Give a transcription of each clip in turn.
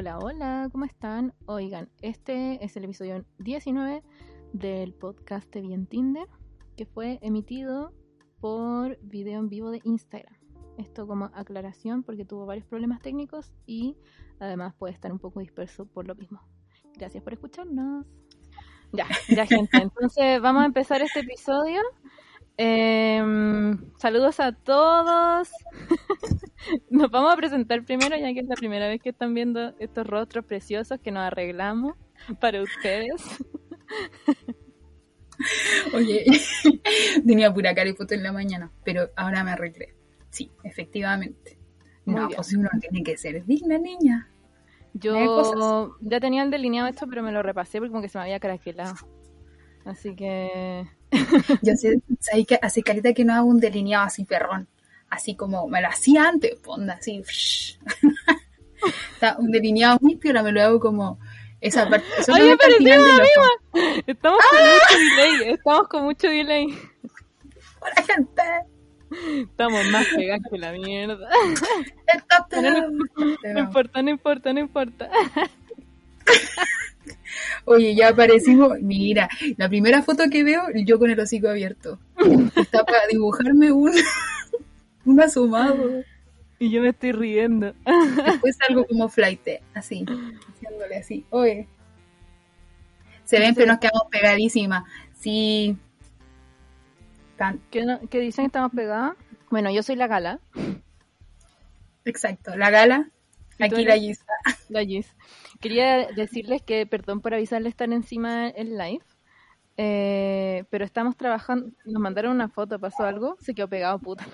Hola, hola, ¿cómo están? Oigan, este es el episodio 19 del podcast de Bien Tinder, que fue emitido por video en vivo de Instagram. Esto como aclaración porque tuvo varios problemas técnicos y además puede estar un poco disperso por lo mismo. Gracias por escucharnos. Ya, ya gente, entonces vamos a empezar este episodio. Em, saludos a todos. Nos vamos a presentar primero, ya que es la primera vez que están viendo estos rostros preciosos que nos arreglamos para ustedes. Oye, tenía pura cara y foto en la mañana, pero ahora me arreglé. Sí, efectivamente. no, pues uno tiene que ser digna, niña. Yo ya tenía el delineado esto, pero me lo repasé porque como que se me había craquelado. Así que... Yo sé, que hace carita que no hago un delineado así perrón así como me lo hacía antes, ponda así. Está un delineado muy piola, me lo hago como esa parte. ¡Ay, Estamos con ¡Ah! mucho delay, estamos con mucho delay. Hola, gente. Estamos más pegados que la mierda. Está no, importa, no importa, no importa. Oye, ya aparecimos. Mira, la primera foto que veo, yo con el hocico abierto. Está para dibujarme un, un asomado. Y yo me estoy riendo. Después algo como flight, así, haciéndole así. Oye. Se ven, pero nos quedamos pegadísimas. Sí. ¿Qué, ¿Qué, dicen que estamos pegadas? Bueno, yo soy la gala. Exacto, la gala. Aquí la Gis. La Gis. Quería decirles que, perdón por avisarles estar encima en live. Eh, pero estamos trabajando. Nos mandaron una foto, pasó algo. Se quedó pegado, puta.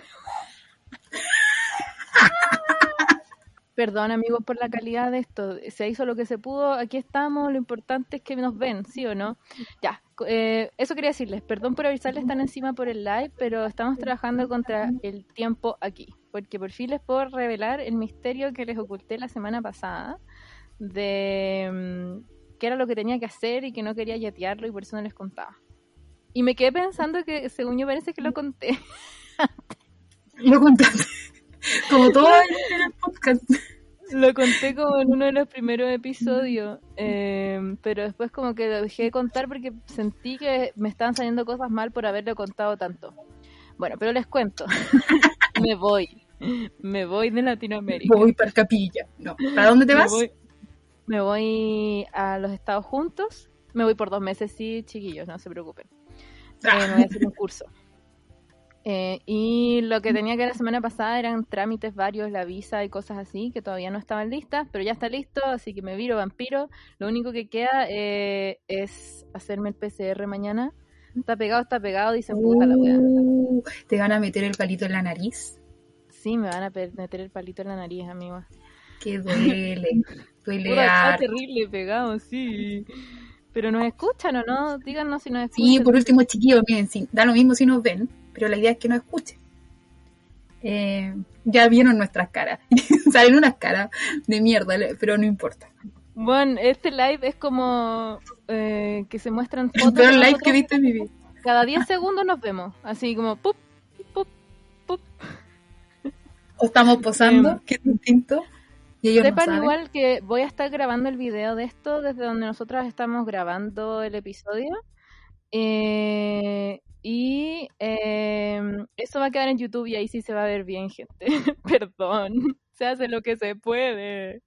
Perdón amigos por la calidad de esto, se hizo lo que se pudo, aquí estamos, lo importante es que nos ven, ¿sí o no? Ya, eh, eso quería decirles, perdón por avisarles están encima por el live, pero estamos trabajando contra el tiempo aquí, porque por fin les puedo revelar el misterio que les oculté la semana pasada de mm, qué era lo que tenía que hacer y que no quería yatearlo y por eso no les contaba. Y me quedé pensando que según yo parece que lo conté. lo contaste. Como todo en el podcast. Lo conté como en uno de los primeros episodios, eh, pero después como que lo dejé de contar porque sentí que me estaban saliendo cosas mal por haberlo contado tanto. Bueno, pero les cuento. me voy. Me voy de Latinoamérica. Voy para Capilla. No. ¿Para dónde te vas? Me voy a los Estados Juntos. Me voy por dos meses, sí, chiquillos, no se preocupen. Eh, me voy a hacer un curso. Eh, y lo que tenía que la semana pasada eran trámites varios, la visa y cosas así, que todavía no estaban listas, pero ya está listo, así que me viro vampiro. Lo único que queda eh, es hacerme el PCR mañana. Está pegado, está pegado, dicen puta la weá. Uh, ¿Te van a meter el palito en la nariz? Sí, me van a meter el palito en la nariz, amigo. Que duele, duele. Está terrible pegado, sí. Pero nos escuchan o no, díganos si nos escuchan. Sí, por último, chiquillos, miren, da lo mismo si nos ven, pero la idea es que nos escuchen. Eh, ya vieron nuestras caras, salen unas caras de mierda, pero no importa. Bueno, este live es como eh, que se muestran fotos. El peor live que viste en mi vida. Cada 10 segundos nos vemos, así como pup, pup, pup. O estamos posando, em, qué distinto. Sepan igual que voy a estar grabando el video de esto desde donde nosotras estamos grabando el episodio. Eh, y em, eso va a quedar en YouTube y ahí sí se va a ver bien, gente. Perdón. Se hace lo que se puede.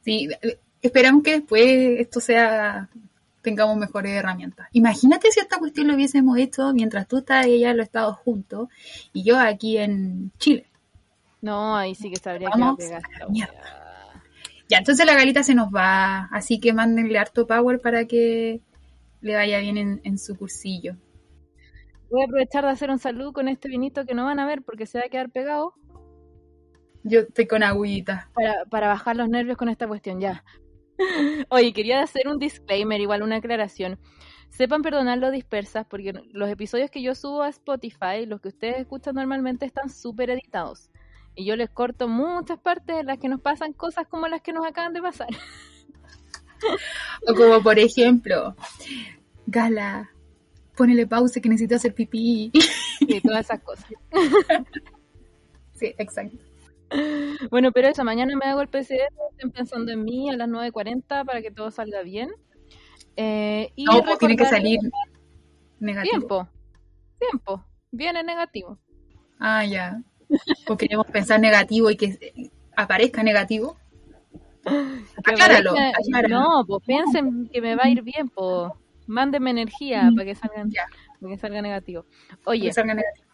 Sí, esperamos que después esto sea tengamos mejores herramientas. Imagínate si esta cuestión lo hubiésemos hecho mientras tú estás y ella lo estado juntos y yo aquí en Chile. No, ahí sí que sabría que Ya, entonces la galita se nos va, así que mándenle harto power para que le vaya bien en, en su cursillo. Voy a aprovechar de hacer un saludo con este vinito que no van a ver porque se va a quedar pegado Yo estoy con agüita. para, para bajar los nervios con esta cuestión, ya. Oye, quería hacer un disclaimer, igual una aclaración. Sepan perdonar lo dispersas porque los episodios que yo subo a Spotify, los que ustedes escuchan normalmente, están súper editados. Y yo les corto muchas partes en las que nos pasan cosas como las que nos acaban de pasar. O como por ejemplo, Gala, ponele pausa que necesito hacer pipí. Y todas esas cosas. Sí, exacto. Bueno, pero eso, mañana me hago el PCR, estén pensando en mí a las 9.40 para que todo salga bien. Eh, y No, pues tiene que salir negativo. Tiempo, tiempo, viene negativo. Ah, ya. O queremos pensar negativo y que eh, aparezca negativo. Acláralo, acláralo. No, pues piensen que me va a ir bien, pues mándenme energía Mm. para que salgan, para que salga negativo. Oye, salga negativo.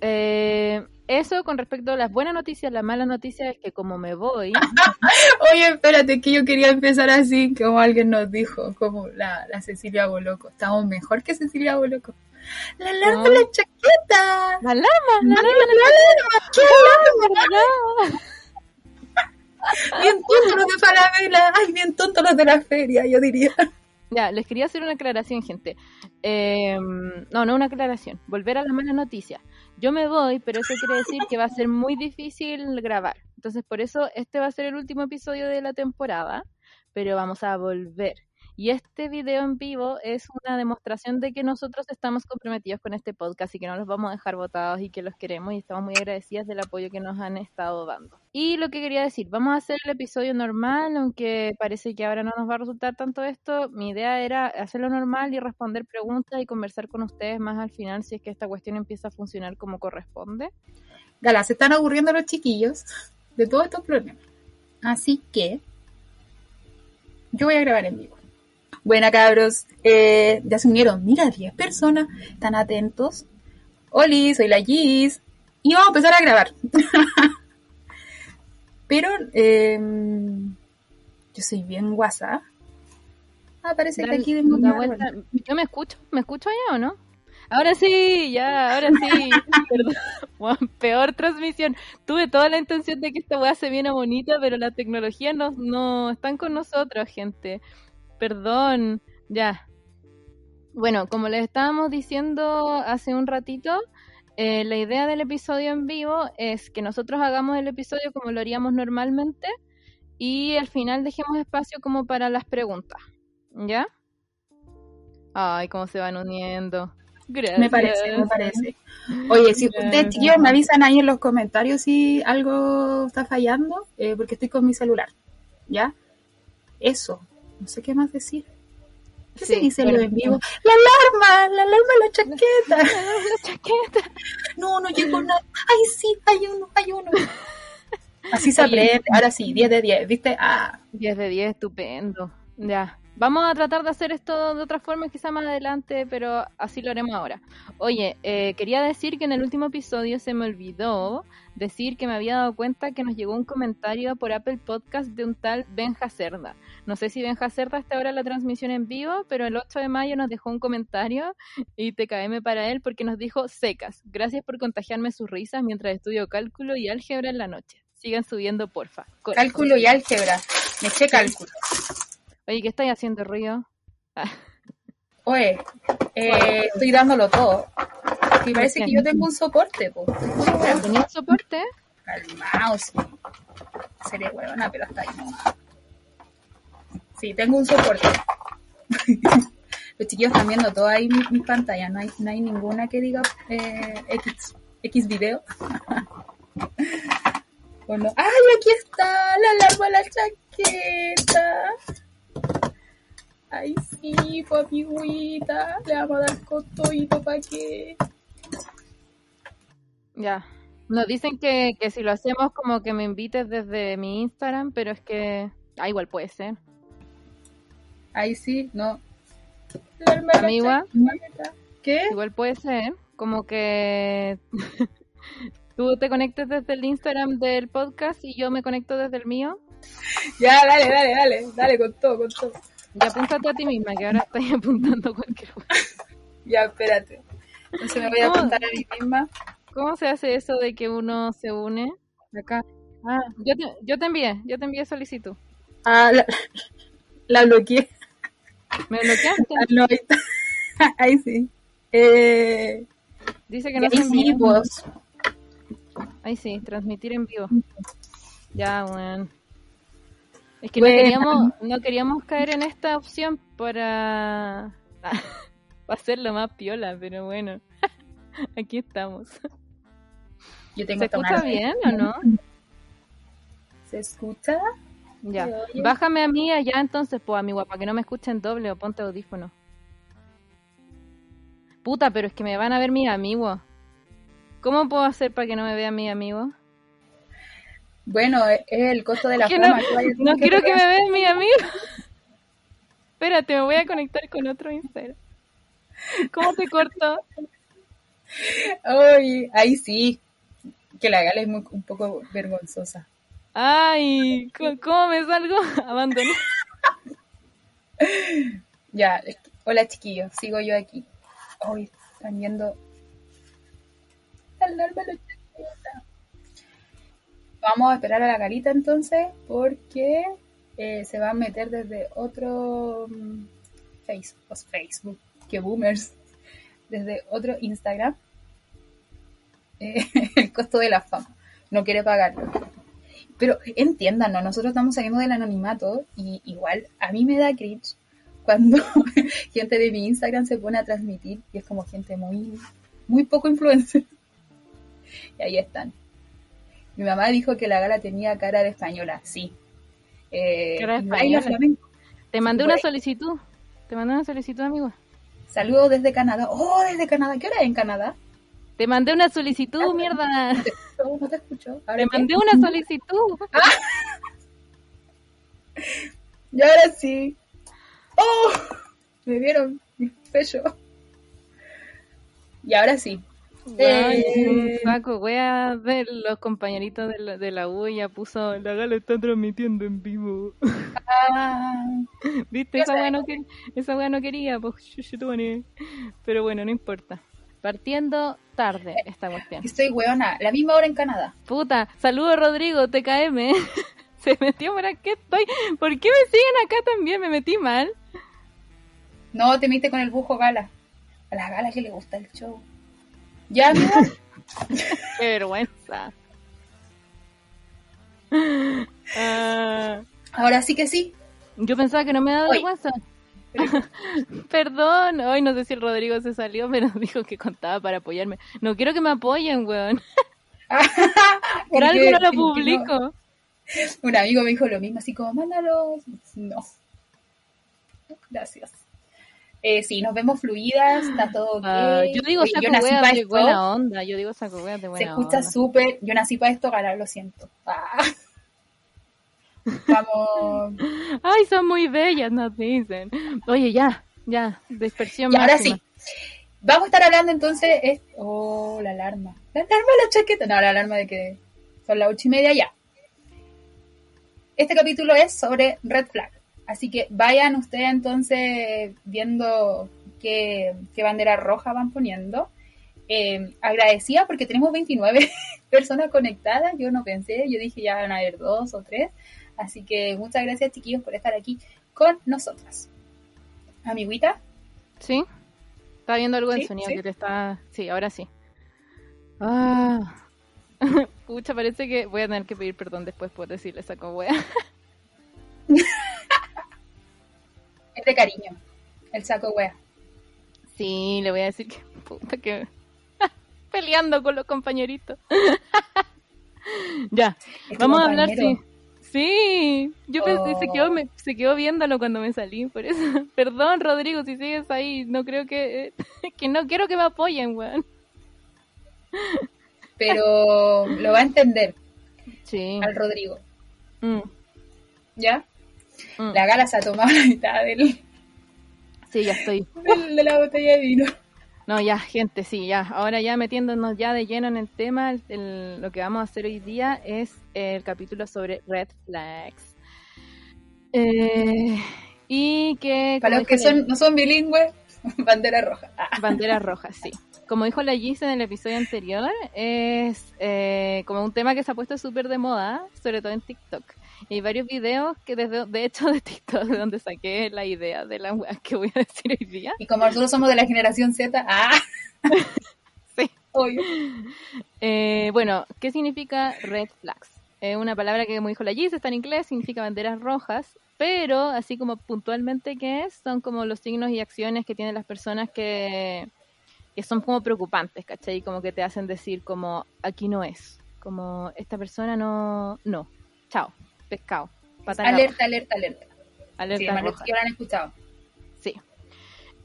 eh, eso con respecto a las buenas noticias, las malas noticias es que como me voy, Oye, espérate, que yo quería empezar así, como alguien nos dijo, como la, la Cecilia Boloco. Estamos mejor que Cecilia Boloco. La alarma, No. la chaqueta. la lama, la alarma, ¿qué alarma? la lama. Bien tontos los de Falabella. Ay, bien tontos los de la feria, yo diría. Ya, les quería hacer una aclaración, gente. Eh, no, no una aclaración. Volver a las malas noticias. Yo me voy, pero eso quiere decir que va a ser muy difícil grabar. Entonces, por eso este va a ser el último episodio de la temporada, pero vamos a volver. Y este video en vivo es una demostración de que nosotros estamos comprometidos con este podcast y que no los vamos a dejar votados y que los queremos y estamos muy agradecidas del apoyo que nos han estado dando. Y lo que quería decir, vamos a hacer el episodio normal, aunque parece que ahora no nos va a resultar tanto esto. Mi idea era hacerlo normal y responder preguntas y conversar con ustedes más al final si es que esta cuestión empieza a funcionar como corresponde. Gala, se están aburriendo los chiquillos de todos estos problemas. Así que yo voy a grabar en vivo. Buena, cabros. Eh, ya se unieron, mira, 10 personas. Están atentos. Oli, soy la Gis. Y vamos a empezar a grabar. Pero eh, yo soy bien guasa. Ah, parece que aquí tengo una vuelta. Yo me escucho, ¿me escucho allá o no? Ahora sí, ya, ahora sí. Perdón. Bueno, peor transmisión. Tuve toda la intención de que esta weá se viera bonita, pero la tecnología no, no están con nosotros, gente. Perdón, ya. Bueno, como les estábamos diciendo hace un ratito, eh, la idea del episodio en vivo es que nosotros hagamos el episodio como lo haríamos normalmente y al final dejemos espacio como para las preguntas. ¿Ya? Ay, cómo se van uniendo. Gracias. Me parece, me parece. Oye, si ustedes chiquillos me avisan ahí en los comentarios si algo está fallando, eh, porque estoy con mi celular. ¿Ya? Eso. No sé qué más decir. ¿Qué se Sí, dice en bueno, lo en vivo? ¡La alarma! ¡La alarma de la chaqueta! La chaqueta. No, no llegó nada. ¡Ay, sí! ¡Hay uno! ¡Hay uno! Así se aprende. Ahora sí, 10 de 10. ¿Viste? Ah, 10 de 10, estupendo. Ya. Vamos a tratar de hacer esto de otra forma, quizá más adelante, pero así lo haremos ahora. Oye, eh, quería decir que en el último episodio se me olvidó decir que me había dado cuenta que nos llegó un comentario por Apple Podcast de un tal Benja Cerda. No sé si Benja Cerda está ahora la transmisión en vivo, pero el 8 de mayo nos dejó un comentario y TKM para él porque nos dijo secas. Gracias por contagiarme sus risas mientras estudio cálculo y álgebra en la noche. Sigan subiendo, porfa. Cálculo y álgebra. Me eché cálculo. Oye, ¿qué estáis haciendo, Río? Oye, eh, estoy dándolo todo. Y parece que yo tengo un soporte, po. ¿Tenía soporte? Calmao, sí. Seré huevona, pero hasta ahí no. Sí, tengo un soporte. Los chiquillos están viendo todo ahí mi, mi pantalla. No hay, no hay ninguna que diga eh, X, X video. Bueno, ¡ay, aquí está! ¡La alarma de la chaqueta! ¡Ay, sí, papigüita! Le vamos a dar cotoito para que... Ya. Nos dicen que, que si lo hacemos como que me invites desde mi Instagram, pero es que... Ah, igual puede ser. Ahí sí, no. Chaqueta. ¿Qué? Igual puede ser. Como que tú te conectes desde el Instagram del podcast y yo me conecto desde el mío. Ya, dale, dale, dale, dale, con todo, con todo. Y apúntate a ti misma, que ahora estás apuntando cualquier cosa. Ya, espérate. Entonces me voy a ¿Cómo? apuntar a mí misma. ¿Cómo se hace eso de que uno se une? Acá. Ah, yo te, yo te envié, yo te envié solicitud. Ah, la, la bloqueé. ¿Me bloqueaste? Ah, no, ahí sí. Eh, Dice que no se sí, envió. pues. Ahí sí, transmitir en vivo. Ya, bueno. Es que Bueno. no queríamos, no queríamos caer en esta opción para, para hacerlo más piola, pero bueno. Aquí estamos. Yo tengo ¿Se escucha bien o no? ¿Se escucha? Ya. Bájame a mí allá entonces, pues, amigo, para que no me escuchen doble o ponte audífono. Puta, pero es que me van a ver mis amigos. ¿Cómo puedo hacer para que no me vean mis amigos? Bueno, es es el costo de la fama. no, que que quiero que me vean mis amigos. Espérate, me voy a conectar con otro Instagram. ¿Cómo te corto? Ay, ahí sí. Que la gala es muy- un poco vergonzosa. Ay, ¿cómo, me salgo? Abandoné. Ya, hola chiquillos, sigo yo aquí. Hoy están viendo. Vamos a esperar a la galita entonces, porque eh, se va a meter desde otro mm, Facebook, Facebook, que boomers, desde otro Instagram. Eh, el costo de la fama, no quiere pagarlo. Pero entiéndanos, nosotros estamos saliendo del anonimato y igual a mí me da cringe cuando gente de mi Instagram se pone a transmitir y es como gente muy, muy poco influencer. Y ahí están. Mi mamá dijo que la gala tenía cara de española, sí. Eh, Cara de y baila española. flamenco. Te mandé una solicitud. Te mandé una solicitud, amigo. Saludos desde Canadá. Oh, desde Canadá. ¿Qué hora es en Canadá? Te mandé una solicitud, mierda. Oh, no te escucho. ¿Ahora Te mandé una solicitud. Y ahora sí. ¡Oh! Me vieron mi pecho. Y ahora sí. Ay, Eh. un saco, wea de los compañeritos de la, de la U ya puso, la gala está transmitiendo en vivo. Ah, ¿Viste? Esa sabemos. no, quer- esa no quería, pues, pero bueno, no importa. Partiendo tarde esta cuestión. estoy hueona. La misma hora en Canadá. Puta, saludos Rodrigo, TKM. Se metió por aquí, estoy. ¿Por qué me siguen acá también? Me metí mal. No, te metiste con el bujo gala. A la gala que le gusta el show. Ya, amiga. Qué vergüenza. Ah, Ahora sí que sí. yo pensaba que no me daba vergüenza. Perdón, hoy no sé si el Rodrigo se salió, pero dijo que contaba para apoyarme. No quiero que me apoyen, weón. Por algo no lo publico. Un amigo me dijo lo mismo, así como, mándalo. No. Gracias. Eh, sí, nos vemos fluidas, está todo. Ah, yo digo saco yo nací weas de buena onda. Yo digo saco weas de Se buena escucha onda. súper. Yo nací para esto, Gala, lo siento. Ah. Vamos. Ay, son muy bellas, nos dicen. Oye, ya, ya, dispersión Y ahora sí. máxima. Vamos a estar hablando entonces. es- Oh, la alarma. La alarma, la chaqueta. No, la alarma de que son las ocho y media ya. Este capítulo es sobre Red Flag. Así que vayan ustedes entonces viendo qué, qué bandera roja van poniendo. Eh, agradecida porque tenemos 29 personas conectadas. Yo no pensé, yo dije ya van a haber dos o tres. Así que muchas gracias, chiquillos, por estar aquí con nosotras. Amiguita, ¿Sí? Está viendo algo en Sí, sonido sí. que te está. Sí, ahora sí. Ah. Pucha, parece que voy a tener que pedir perdón después por decirle saco wea. es de cariño. El saco wea. Sí, le voy a decir que. Puta que. Peleando con los compañeritos. ya, Es vamos a hablar, sí. Sí, yo pensé, se, Oh. quedó, me- se quedó viéndolo cuando me salí, por eso. Perdón, Rodrigo, si sigues ahí, no creo que. que no quiero que me apoyen, weón. Pero lo va a entender Sí. al Rodrigo. Mm, ¿Ya? mm. La gala se ha tomado la mitad del, Sí, ya estoy. de la botella de vino. No, ya, gente, sí, ya. Ahora ya metiéndonos ya de lleno en el tema, el- el- lo que vamos a hacer hoy día es el capítulo sobre red flags. Eh, Y que... Para los que son, no son bilingües, bandera roja. Ah, Banderas rojas, sí. Como dijo la Gis en el episodio anterior, es eh, como un tema que se ha puesto súper de moda, sobre todo en TikTok. Y hay varios videos que desde, de hecho de TikTok, de donde saqué la idea de las weas que voy a decir hoy día. Y como nosotros somos de la generación Z, ah, Sí. obvio. Eh, bueno, ¿qué significa red flags? Es una palabra que, como dijo la Gis, está en inglés, significa banderas rojas, pero así como puntualmente qué es, son como los signos y acciones que tienen las personas que, que son como preocupantes, ¿cachai? Como que te hacen decir como, aquí no es, como esta persona no, no, chao, pescado, Alerta, alerta, alerta. alerta Sí, que lo han escuchado. Sí.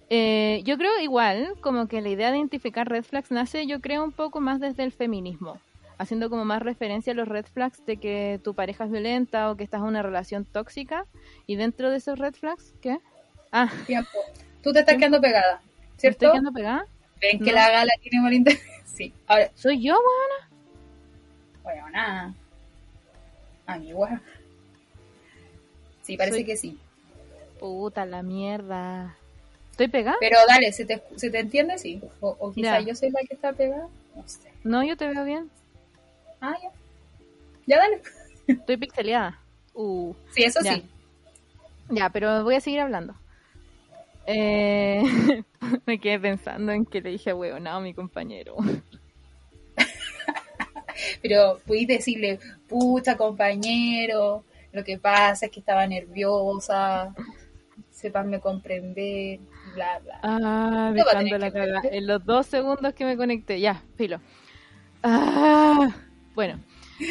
Eh, yo creo igual, como que la idea de identificar red flags nace, yo creo, un poco más desde el feminismo, haciendo como más referencia a los red flags de que tu pareja es violenta o que estás en una relación tóxica. Y dentro de esos red flags, ¿qué? Ah, Tiempo. Tú te estás quedando pegada, ¿me estoy ¿cierto? quedando pegada? Ven que la gala tiene mal interés. Sí. Ahora, ¿Soy yo, weón? bueno, nada. Amigua. Sí, parece Soy- que sí. Puta la mierda. ¿Estoy pegada? Pero dale, ¿se te, se te entiende? Sí. O, o quizá Ya. yo soy la que está pegada. No sé. No, yo te veo bien. Ah, ya. Ya dale. Estoy pixeleada. Uh. Sí, eso Ya. sí. Ya, pero voy a seguir hablando. Eh, me quedé pensando en que le dije huevón a mi compañero. Pero pudiste decirle, pucha compañero, lo que pasa es que estaba nerviosa, sepanme comprender, bla, bla. Ah, dejando la ver. En los dos segundos que me conecté, ya, filo. Ah, bueno,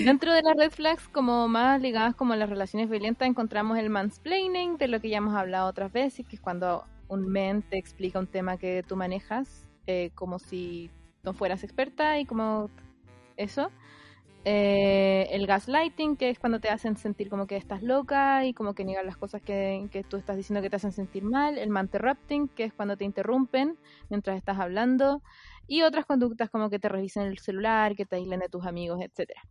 dentro de las red flags, como más ligadas como a las relaciones violentas, encontramos el mansplaining, de lo que ya hemos hablado otras veces, que es cuando un men te explica un tema que tú manejas, eh, como si no fueras experta y como eso. Eh, el gaslighting, que es cuando te hacen sentir como que estás loca y como que niegan las cosas que, tú estás diciendo que te hacen sentir mal. El manterrupting, que es cuando te interrumpen mientras estás hablando. Y otras conductas como que te revisen el celular, que te aíslen de tus amigos, etcétera.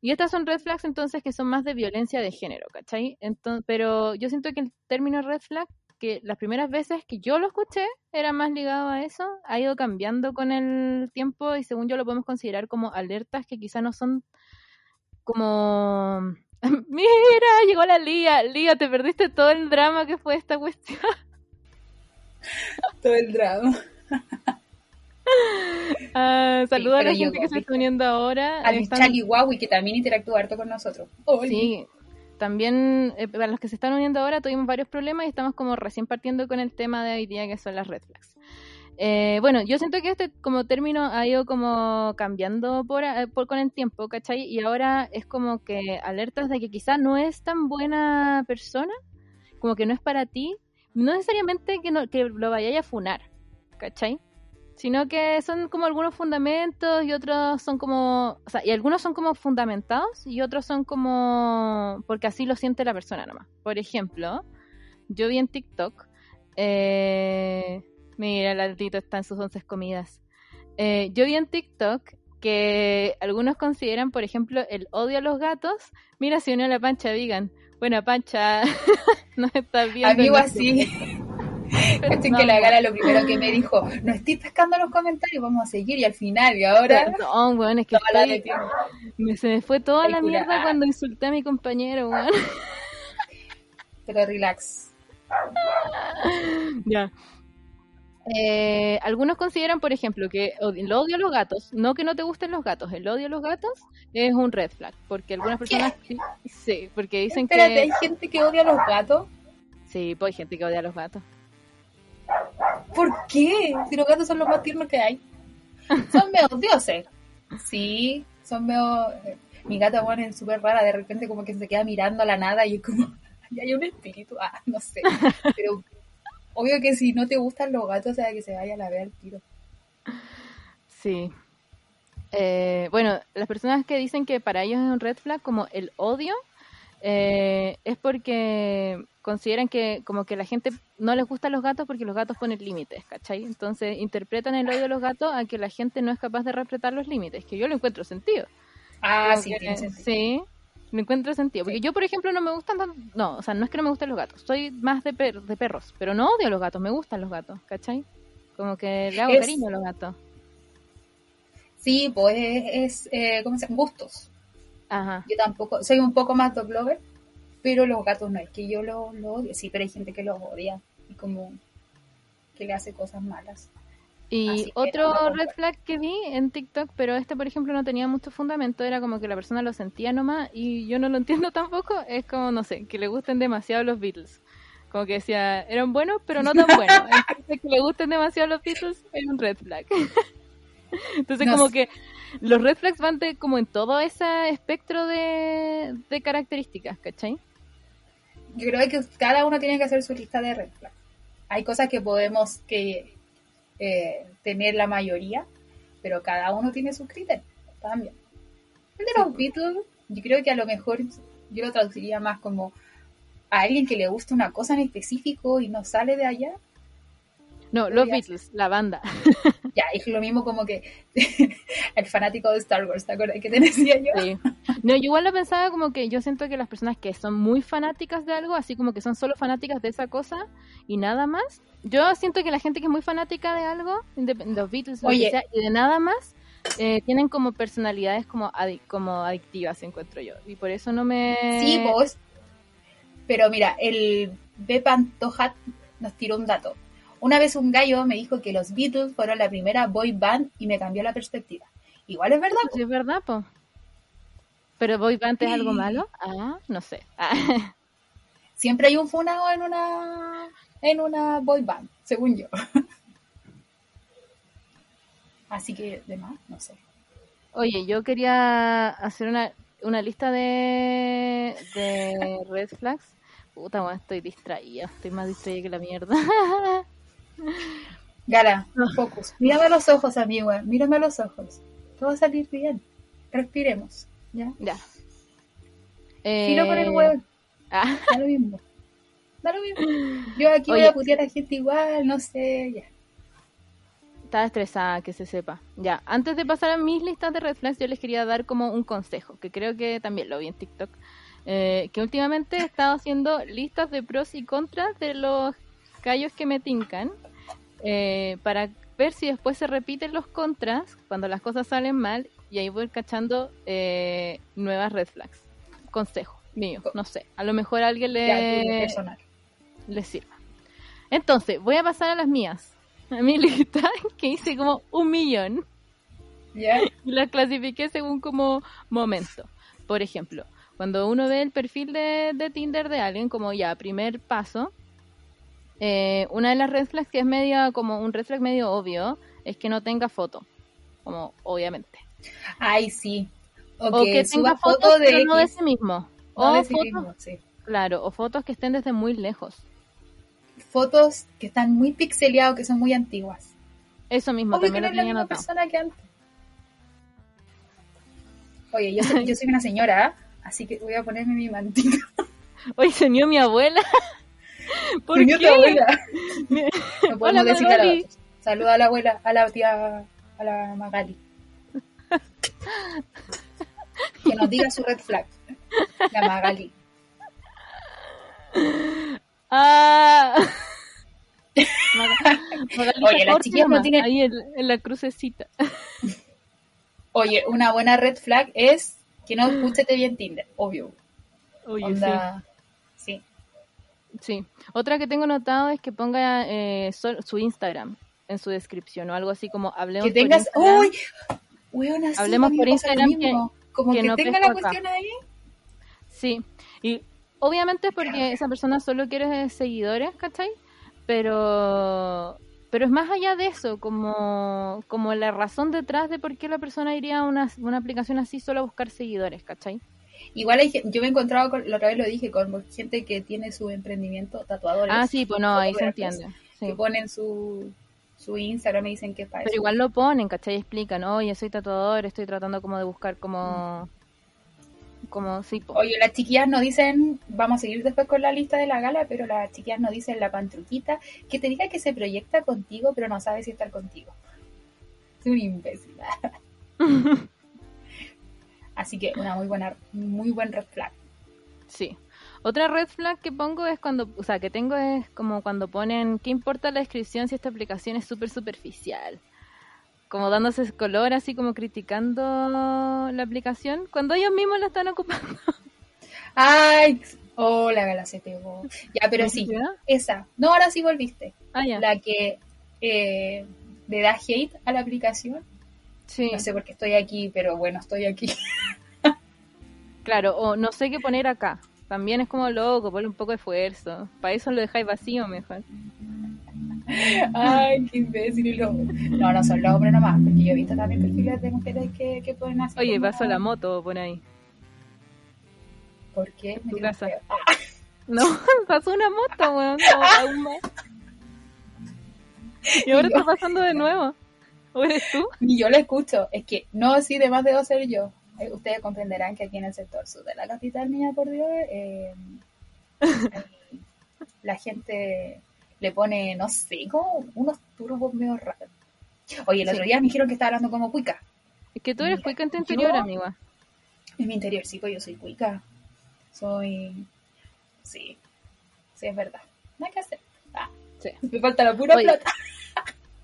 Y estas son red flags entonces que son más de violencia de género, ¿cachai? Pero yo siento que el término red flag, que las primeras veces que yo lo escuché era más ligado a eso, ha ido cambiando con el tiempo y según yo lo podemos considerar como alertas que quizá no son como... Mira, llegó la Lía. Lía, te perdiste todo el drama que fue esta cuestión. Todo el drama. Ah, saluda a la gente llegó, que se está uniendo ahora. Al Están- Chali Huawei, que también interactúa harto con nosotros. Oli. Sí, también eh, para los que se están uniendo ahora tuvimos varios problemas y estamos como recién partiendo con el tema de hoy día que son las red flags. Eh, bueno, yo siento que este como término ha ido como cambiando por, eh, por con el tiempo, ¿cachai? Y ahora es como que alertas de que quizá no es tan buena persona, como que no es para ti, no necesariamente que, no, que lo vayáis a funar, ¿cachai? Sino que son como algunos fundamentos y otros son como, o sea, y algunos son como fundamentados y otros son como porque así lo siente la persona nomás. Por ejemplo, yo vi en TikTok, eh, mira, el altito está en sus once comidas. Eh, yo vi en TikTok que algunos consideran, por ejemplo, el odio a los gatos. Mira, se unió a la pancha vegan. Bueno, pancha, no estás viendo. Amigo en así. Cachen que la gala lo primero que me dijo, no estoy pescando los comentarios, vamos a seguir y al final, y ahora Perdón, weón, es que estoy- me- se me fue toda la mierda cuando insulté a mi compañero. Pero relax. Ya. Eh, algunos consideran, por ejemplo, que el odio a los gatos, no que no te gusten los gatos, el odio a los gatos es un red flag, porque algunas personas sí, porque dicen Espérate, que hay gente que odia a los gatos. sí, pues hay gente que odia a los gatos. ¿Por qué? Si los gatos son los más tiernos que hay. Son medio dioses. Sí, son medio... eh, Mi gata, bueno, es súper rara. De repente como que se queda mirando a la nada y es como... Y hay un espíritu. Ah, no sé. Pero obvio que si no te gustan los gatos, sea, que se vaya a la ver al tiro. Sí. Eh, bueno, las personas que dicen que para ellos es un red flag como el odio eh, es porque consideran que como que la gente no les gustan los gatos porque los gatos ponen límites, ¿cachai? Entonces interpretan el odio de los gatos a que la gente no es capaz de respetar los límites, que yo lo encuentro sentido. Ah, sí, tiene sentido. sí, Me encuentro sentido. Porque yo, por ejemplo, no me gustan tan... No, o sea, no es que no me gusten los gatos. Soy más de, per- de perros. Pero no odio a los gatos. Me gustan los gatos, ¿cachai? Como que le hago Es- cariño a los gatos. Sí, pues es, es, eh, ¿cómo se llama? Gustos. Ajá. Yo tampoco, soy un poco más dog lover, pero los gatos no es que yo los lo odie. Sí, pero hay gente que los odia y como que le hace cosas malas. Y Así otro no red flag que vi en TikTok, pero este, por ejemplo, no tenía mucho fundamento, era como que la persona lo sentía nomás y yo no lo entiendo tampoco. Es como, no sé, que le gusten demasiado los Beatles. Como que decía, eran buenos, pero no tan buenos. Entonces, que le gusten demasiado los Beatles es un red flag. Entonces, No como sé. que los red flags van de, como en todo ese espectro de, de características, ¿cachai? Yo creo que cada uno tiene que hacer su lista de red flags. Hay cosas que podemos que eh, tener la mayoría, pero cada uno tiene sus criterios también. El de los Beatles, yo creo que a lo mejor yo lo traduciría más como a alguien que le gusta una cosa en específico y no sale de allá. No, los Beatles, la banda. Ya, es lo mismo como que el fanático de Star Wars, ¿te acuerdas que te decía yo? Sí. No, yo igual lo pensaba como que yo siento que las personas que son muy fanáticas de algo, así como que son solo fanáticas de esa cosa y nada más, yo siento que la gente que es muy fanática de algo, indep- de los Beatles, lo que Oye. sea, y de nada más, eh, tienen como personalidades como, como adictivas, encuentro yo. Y por eso no me... Sí, vos. Pero mira, el B. Pantojat nos tiró un dato. Una vez un gallo me dijo que los Beatles fueron la primera boy band y me cambió la perspectiva. Igual es verdad. Sí, es verdad, po. Pero Boy Band es algo malo? Ah, no sé. Ah, Siempre hay un funado en una en una boy band, según yo. Así que, de más, no sé. Oye, yo quería hacer una, una lista de, de red flags. Puta, bueno, estoy distraída. Estoy más distraída que la mierda. Gala, focus. Mírame a los ojos, amigo. Mírame a los ojos. Todo va a salir bien. Respiremos. ¿Ya? ya. Tiro por el Eh, huevo. ah, Da lo mismo. Da lo mismo. Yo aquí voy Oye. a putear a gente igual, no sé, ya. estaba estresada, que se sepa. Ya, antes de pasar a mis listas de red flags, yo les quería dar como un consejo, que creo que también lo vi en TikTok. eh, que últimamente he estado haciendo listas de pros y contras de los callos que me tincan. eh, para ver si después se repiten los contras cuando las cosas salen mal y ahí voy cachando eh, nuevas red flags. Consejo mío, no sé. A lo mejor a alguien le, personal. les sirva. Entonces, voy a pasar a las mías. A mi lista, que hice como un millón. ¿Ya? Y las clasifiqué según como momento. Por ejemplo, cuando uno ve el perfil de, de Tinder de alguien, como ya, primer paso, eh, una de las red flags que es medio, como un red flag medio obvio, es que no tenga foto. Como, obviamente. Ay, sí. O, O que, tenga fotos fotos, de pero no de sí mismo. no o de sí fotos, mismo, sí. claro, o fotos que estén desde muy lejos. Fotos que están muy pixeleadas, que son muy antiguas. Eso mismo, Obvio que también no lo es la tenía misma persona que antes. Oye, yo soy, yo soy una señora, así que voy a ponerme mi mantita. Hoy se mi abuela. ¿Por qué? tu abuela. No podemos decir a la. Saluda a la abuela, a la tía, a la Magali. Que nos diga su red flag. La Magali. Ah. Magalita Oye, las chiquillas no tienen- Ahí en, en la crucecita. Oye, una buena red flag es que no escúchete bien Tinder, obvio. Oye, Onda, sí. Sí. Otra que tengo notado es que ponga eh, su Instagram en su descripción o algo así como hablemos Que por tengas. Instagram. ¡Uy! Weona, sí, Hablemos por Instagram mismo. Como que que, no tenga la acá. cuestión ahí. Sí, y obviamente es porque esa persona solo quiere seguidores, ¿cachai? Pero, pero es más allá de eso, como, como la razón detrás de por qué la persona iría a una, una aplicación así solo a buscar seguidores, ¿cachai? Igual hay, yo me he encontrado, con, la otra vez lo dije, con gente que tiene su emprendimiento, tatuadores. Ah, sí, pues no, ahí se entiende. sí. Que ponen su, su Instagram y dicen que es para Pero eso. igual lo ponen, ¿cachai? Explican, oye, soy tatuador, estoy tratando como de buscar como... Como, sí, po. Oye, las chiquillas nos dicen, vamos a seguir después con la lista de la gala, pero las chiquillas nos dicen la pantruquita, que te diga que se proyecta contigo, pero no sabe si estar contigo. Es un imbécil. Así que una muy buena, muy buen red flag. Sí. Otra red flag que pongo es cuando, o sea, que tengo es como cuando ponen, ¿qué importa la descripción si esta aplicación es súper superficial? Como dándose color, así como criticando la aplicación, cuando ellos mismos la están ocupando. Ay, oh, la gala se pegó. Ya, pero sí, esa. No, ahora sí volviste. Ah, ya. La que eh, le da hate a la aplicación. Sí, No sé por qué estoy aquí, pero bueno, estoy aquí. claro, o no sé qué poner acá. También es como loco, ponle un poco de esfuerzo. Para eso lo dejáis vacío mejor. Ay, qué imbécil. lo- No, no son los hombres nomás, porque yo he visto también perfiles de mujeres que, que pueden hacer. Oye, pasó la moto por ahí. ¿Por qué? Me Tu casa. Ah, No, pasó una moto, weón. no, aún más. Y ahora está pasando de nuevo. ¿O eres tú? Ni yo la escucho. Es que no, sí, de más debo ser yo. Eh, Ustedes comprenderán que aquí en el sector sur de la capital, niña, por Dios, eh, la gente le pone, no sé, como unos turbos medio raros. Oye, el Sí. otro día me dijeron que estaba hablando como cuica. Es que tú eres Mira, cuica en tu yo- interior, amiga. En mi interior, sí, pues yo soy cuica. Soy. Sí, sí, es verdad. No hay que hacer. Ah, Sí. Me falta la pura Oye, plata.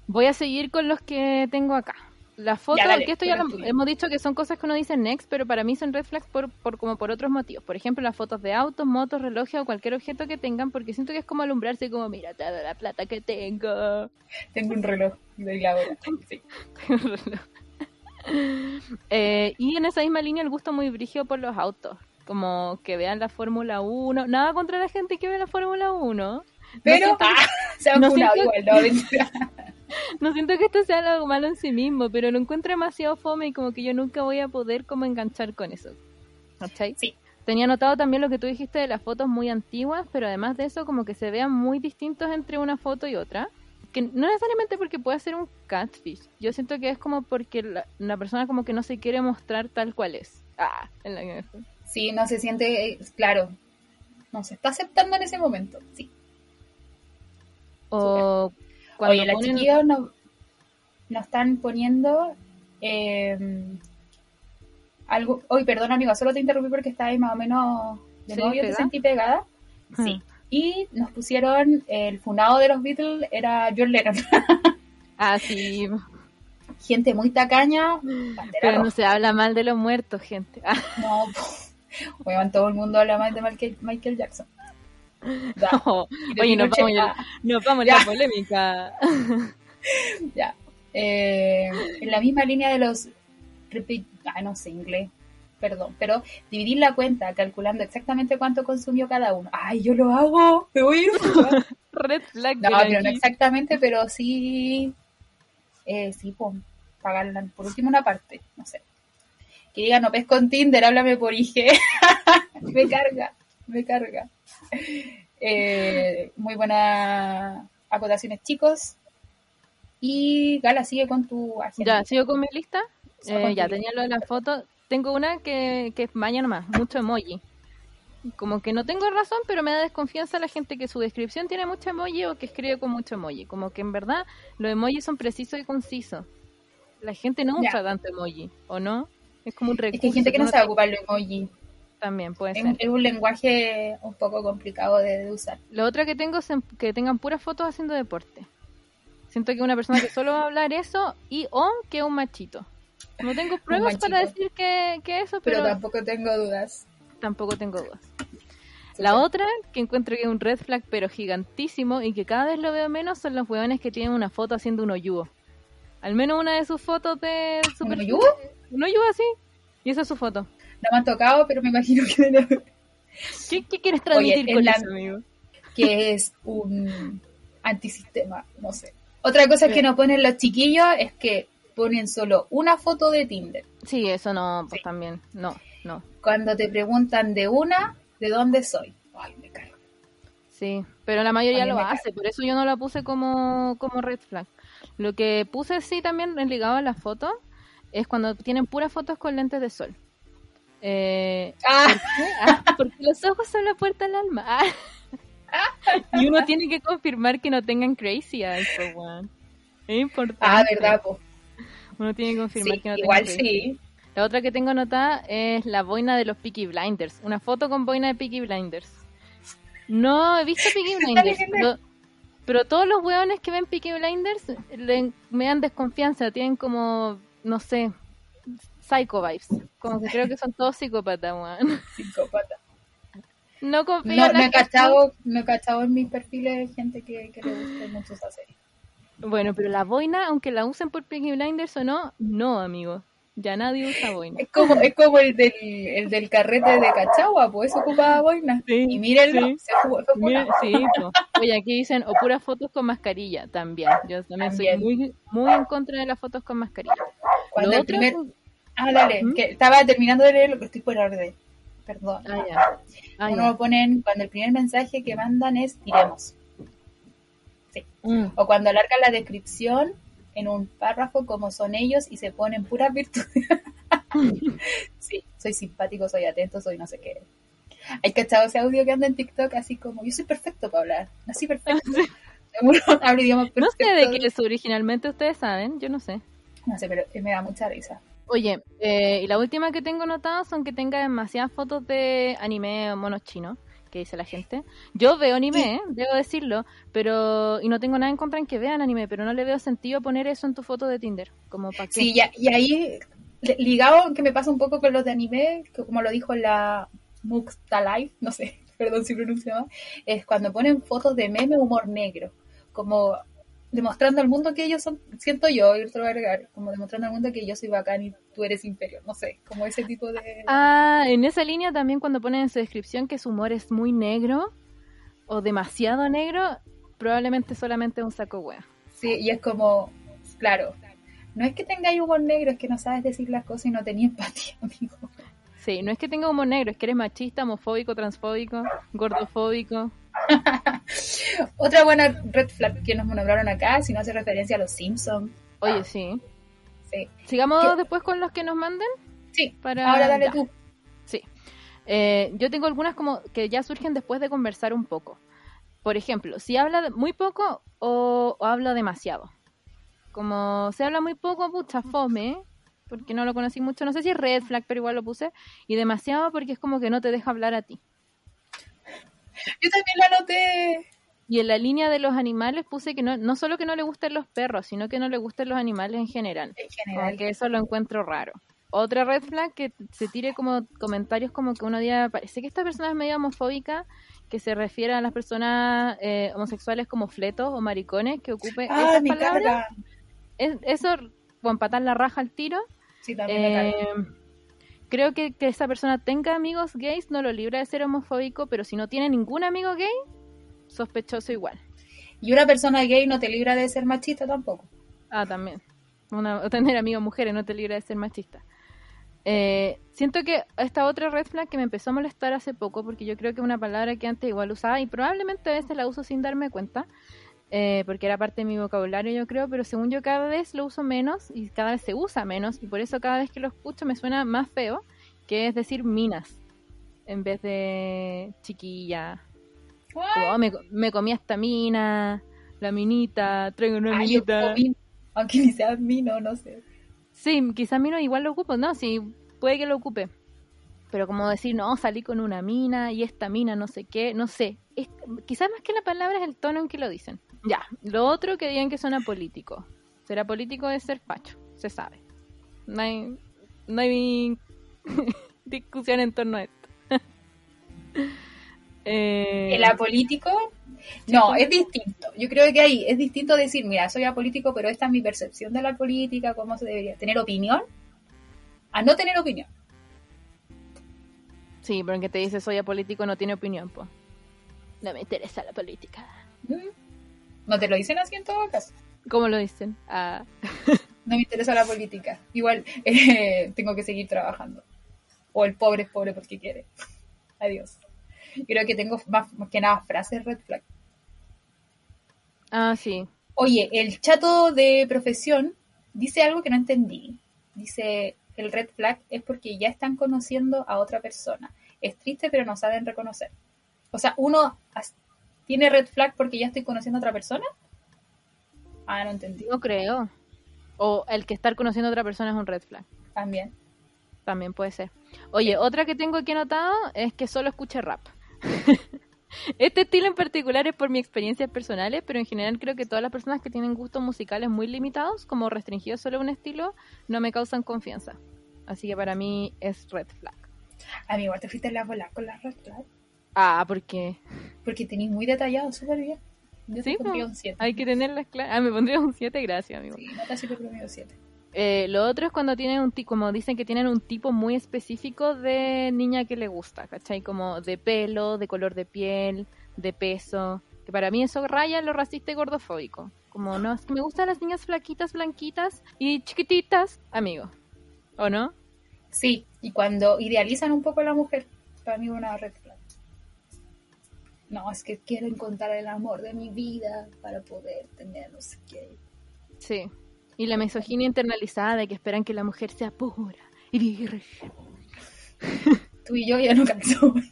Voy a seguir con los que tengo acá. Las fotos, Ya, dale, que esto ya lo- hemos dicho que son cosas que uno dice next, pero para mí son red flags por, por, como por otros motivos. Por ejemplo, las fotos de autos, motos, relojes o cualquier objeto que tengan, porque siento que es como alumbrarse como, mira toda la plata que tengo. Tengo un reloj de la hora. Sí. Eh, y en esa misma línea el gusto muy brígido por los autos. Como que vean la Fórmula 1. Nada contra la gente que ve la Fórmula 1. Pero siento que- ah, se han no siento- igual, no. No siento que esto sea algo malo en sí mismo, pero lo encuentro demasiado fome y como que yo nunca voy a poder como enganchar con eso. ¿Cachai? Sí. Tenía notado también lo que tú dijiste de las fotos muy antiguas, pero además de eso como que se vean muy distintos entre una foto y otra. Que no necesariamente porque pueda ser un catfish. Yo siento que es como porque la, la persona como que no se quiere mostrar tal cual es. Ah, en la que. Sí, no se siente, claro, no se está aceptando en ese momento. Sí. O cuando Oye, ponen- chiquillas nos no están poniendo eh, algo. Oye, perdón, amiga, solo te interrumpí porque estaba ahí más o menos de nuevo yo te sentí pegada. Sí. Y nos pusieron el funado de los Beatles, era John Lennon. Ah, sí. Gente muy tacaña. Pero no se habla mal de los muertos, gente. Ah, No, Weón, todo el mundo habla más de Michael, Michael Jackson. Ya, no. Oye, nos vamos, ya- ah, nos vamos Ya. la polémica. ya. Eh, en la misma línea de los. Ah, no sé inglés. Perdón, pero dividir la cuenta calculando exactamente cuánto consumió cada uno. ¡Ay, yo lo hago! ¡Me voy a ir! Red flag. No, pero no exactamente, pero sí. Eh, sí, pues, pagarla por último una parte, no sé. Que diga, no pesco en Tinder, háblame por IG. me carga, me carga. Eh, muy buenas acotaciones, chicos. Y Gala, sigue con tu agenda. Ya, sigo con mi lista. Eh, ya, tenía lo de las fotos. Tengo una que, que es maña nomás, mucho emoji. Como que no tengo razón, pero me da desconfianza la gente que su descripción tiene mucho emoji o que escribe con mucho emoji. Como que en verdad los emojis son precisos y concisos. La gente no Ya. usa tanto emoji, ¿o no? Es como un recurso. Es que hay gente que no sabe ocupar los emoji. También puede ser. es un lenguaje un poco complicado de, de usar. Lo otra que tengo es que tengan puras fotos haciendo deporte. Siento que una persona que solo va a hablar eso y o que es un machito. No tengo pruebas para decir que, que eso, Pero pero, tampoco tengo dudas. tampoco tengo dudas. La otra que encuentro que es un red flag pero gigantísimo y que cada vez lo veo menos son los hueones que tienen una foto haciendo un hoyugo. Al menos una de sus fotos de su ¿Un hoyugo? Un hoyugo así. Y esa es su foto. No me han tocado, pero me imagino que, haber- ¿Qué, qué quieres transmitir con la- eso, amigo? que es un antisistema, no sé. Otra cosa que no ponen los chiquillos es que ponen solo una foto de Tinder. Sí, eso no, pues Sí. también. No, no. Cuando te preguntan de una, ¿de dónde soy? Ay, me cargo. Sí, pero la mayoría lo hace, por eso yo no la puse como, como red flag. Lo que puse sí también ligado a las fotos es cuando tienen puras fotos con lentes de sol. Eh, Ah, ah, porque los ojos son la puerta al alma. Ah. Y uno tiene que confirmar que no tengan crazy eyes, weón. Es importante. ah, verdad, po. Uno tiene que confirmar Sí, que no igual tengan crazy sí. La otra que tengo anotada es la boina de los Peaky Blinders. Una foto con boina de Peaky Blinders. No he visto Peaky Blinders, pero, pero todos los hueones que ven Peaky Blinders le- me dan desconfianza. Tienen como, no sé, psycho vibes. Como que creo que son todos psicópatas, weón. Psicópata. No confío No, en la no he gente- cachado, no he cachado en mis perfiles gente que, que le guste mucho esa serie. Bueno, pero la boina, aunque la usen por Peaky Blinders o no, no, amigo. Ya nadie usa boina. Es como, es como el del, el del carrete de Cachagua, pues eso ocupaba boina. Sí, y mírenlo, sí. se jugó, sí, po. oye, aquí dicen, o puras fotos con mascarilla, también. Yo también, soy También. muy, muy en contra de las fotos con mascarilla. Cuando Lo el otro- primer... Ah, dale, ¿Mm? que estaba terminando de leer lo que estoy por orden. Perdón. Ah, ya. Ah, Uno ya. lo ponen cuando el primer mensaje que mandan es iremos. Mm. O cuando alargan la descripción en un párrafo como son ellos y se ponen puras virtudes. sí, soy simpático, soy atento, soy no sé qué. Hay cachado ese audio que anda en TikTok así como yo soy perfecto para hablar, nací perfecto. Seguro hablo idiomas No sé de qué es originalmente, ustedes saben, yo no sé. No sé, pero me da mucha risa. Oye, eh, y la última que tengo notada son que tenga demasiadas fotos de anime o monos chinos, que dice la gente. Yo veo anime, ¿eh? debo decirlo, pero y no tengo nada en contra en que vean anime, pero no le veo sentido poner eso en tu foto de Tinder, como para. Sí, y ahí li- ligado que me pasa un poco con los de anime, que como lo dijo la Muxta Live, no sé, perdón si pronuncio mal, es cuando ponen fotos de meme humor negro, como demostrando al mundo que ellos son, siento yo, y a agregar, como demostrando al mundo que yo soy bacán y tú eres inferior, no sé, como ese tipo de... Ah, en esa línea también cuando ponen en su descripción que su humor es muy negro o demasiado negro, probablemente solamente es un saco wea. Sí, y es como, claro, no es que tengáis humor negro, es que no sabes decir las cosas y no tenías empatía, amigo. Sí, no es que tenga humor negro, es que eres machista, homofóbico, transfóbico, gordofóbico. Otra buena red flag que nos nombraron acá, si no hace referencia a los Simpsons. Oye, sí. Sí, Sigamos ¿Qué? después con los que nos manden. sí. Para- ahora dale ya. tú. Sí. Eh, yo tengo algunas como que ya surgen después de conversar un poco. Por ejemplo, si habla muy poco o, o habla demasiado. Como se habla muy poco, pucha, fome, porque no lo conocí mucho. No sé si es red flag, pero igual lo puse. Y demasiado porque es como que no te deja hablar a ti. Yo también la anoté. Y en la línea de los animales puse que no, no solo que no le gusten los perros, sino que no le gusten los animales en general. En general. que eso lo encuentro raro. Otra red flag que se tire como comentarios como que uno diga, parece que esta persona es medio homofóbica, que se refiere a las personas eh, homosexuales como fletos o maricones, que ocupe Ah, esas palabras. Es- eso, o empatar la raja al tiro. Sí, también carga. Creo que que esa persona tenga amigos gays no lo libra de ser homofóbico, pero si no tiene ningún amigo gay, sospechoso igual. Y una persona gay no te libra de ser machista tampoco. Ah, también. Una, tener amigos mujeres no te libra de ser machista. Eh, siento que esta otra red flag que me empezó a molestar hace poco, porque yo creo que es una palabra que antes igual usaba y probablemente a veces la uso sin darme cuenta, eh, porque era parte de mi vocabulario yo creo, pero según yo cada vez lo uso menos y cada vez se usa menos y por eso cada vez que lo escucho me suena más feo, que es decir minas en vez de chiquilla. Como, "Oh, me, me comí esta mina, la minita, traigo una Ay, yo minita. comí- aunque ni sea mino, no sé. Sí, quizás Mino igual lo ocupo, no, sí, puede que lo ocupe. Pero como decir, no, salí con una mina y esta mina no sé qué, no sé. Es- quizás más que la palabra es el tono en que lo dicen. Ya, lo otro que digan que suena político. Será político de ser facho, se sabe. No hay, no hay discusión en torno a esto. Eh, El apolítico, no, es distinto. Yo creo que ahí es distinto decir, mira, soy apolítico, pero esta es mi percepción de la política, cómo se debería tener opinión, a no tener opinión. Sí, pero en que te dice soy apolítico no tiene opinión, pues. No me interesa la política. ¿Mm? No te lo dicen así en todo caso. ¿Cómo lo dicen? Ah, No me interesa la política. Igual eh, tengo que seguir trabajando. O el pobre es pobre porque quiere. Adiós. Creo que tengo más, más que nada frases red flag. ah, sí. Oye, el chato de profesión dice algo que no entendí. Dice, el red flag es porque ya están conociendo a otra persona. Es triste, pero no saben reconocer. O sea, uno tiene red flag porque ya estoy conociendo a otra persona. Ah, no entendí. No creo. O el que estar conociendo a otra persona es un red flag. También. También puede ser. Oye, otra que tengo aquí anotado es que solo escuche rap. este estilo en particular es por mis experiencias personales, pero en general creo que todas las personas que tienen gustos musicales muy limitados, como restringidos solo a un estilo, no me causan confianza. Así que para mí es red flag. A mí igual te fuiste la bola con la red flag. Ah, ¿por qué? Porque tenéis muy detallado, súper bien. Yo Sí, te pondría po. un 7. Hay que tenerlas claras. Ah, me pondría un 7, gracias, amigo. Sí, nota siempre promedio 7. Eh, lo otro es cuando tienen un tipo, como dicen que tienen un tipo muy específico de niña que le gusta, ¿cachai? Como de pelo, de color de piel, de peso. Que para mí eso raya lo racista y gordofóbico. Como, no, es que me gustan las niñas flaquitas, blanquitas y chiquititas, amigo. ¿O no? Sí, y cuando idealizan un poco a la mujer, para mí es una red. No, es que quiero encontrar el amor de mi vida para poder tener no sé qué. Sí. Y la misoginia internalizada de que esperan que la mujer sea pura y virgen. Tú y yo ya no calzamos.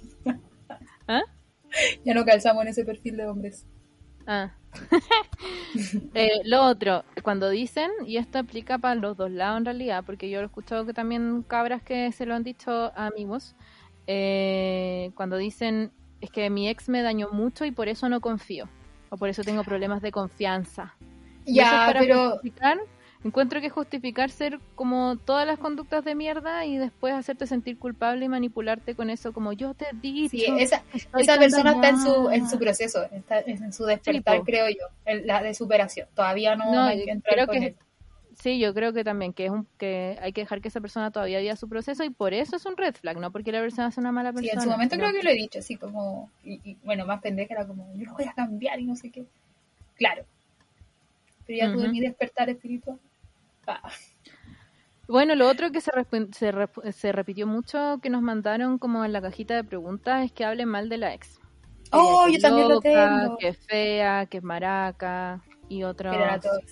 ¿Ah? Ya no calzamos en ese perfil de hombres. Ah. Eh, lo otro, cuando dicen, y esto aplica para los dos lados en realidad, porque yo lo he escuchado que también cabras que se lo han dicho a amigos, eh, cuando dicen, es que mi ex me dañó mucho y por eso no confío, o por eso tengo problemas de confianza. Y eso es Ya, para pero justificar, encuentro que justificar ser como todas las conductas de mierda y después hacerte sentir culpable y manipularte con eso, como yo te dicho. sí, esa, esa persona está en su, en dañada". su proceso, está en su despertar, creo yo, en la de superación. Todavía no, No, hay que entrar creo con que- él. Sí, yo creo que también que es un, que hay que dejar que esa persona todavía viva su proceso y por eso es un red flag, no porque la persona sea una mala Sí, persona. en su momento creo que lo he dicho, así como, y, y, bueno, más pendeja era como, yo no voy a cambiar y no sé qué. Claro. Pero ya tuve Ujú. mi despertar espiritual. Ah, Bueno, lo otro que se, se, rep- se repitió mucho que nos mandaron como en la cajita de preguntas es que hablen mal de la ex. Oh, yo es también lo tengo. Que es fea, que es maraca y otras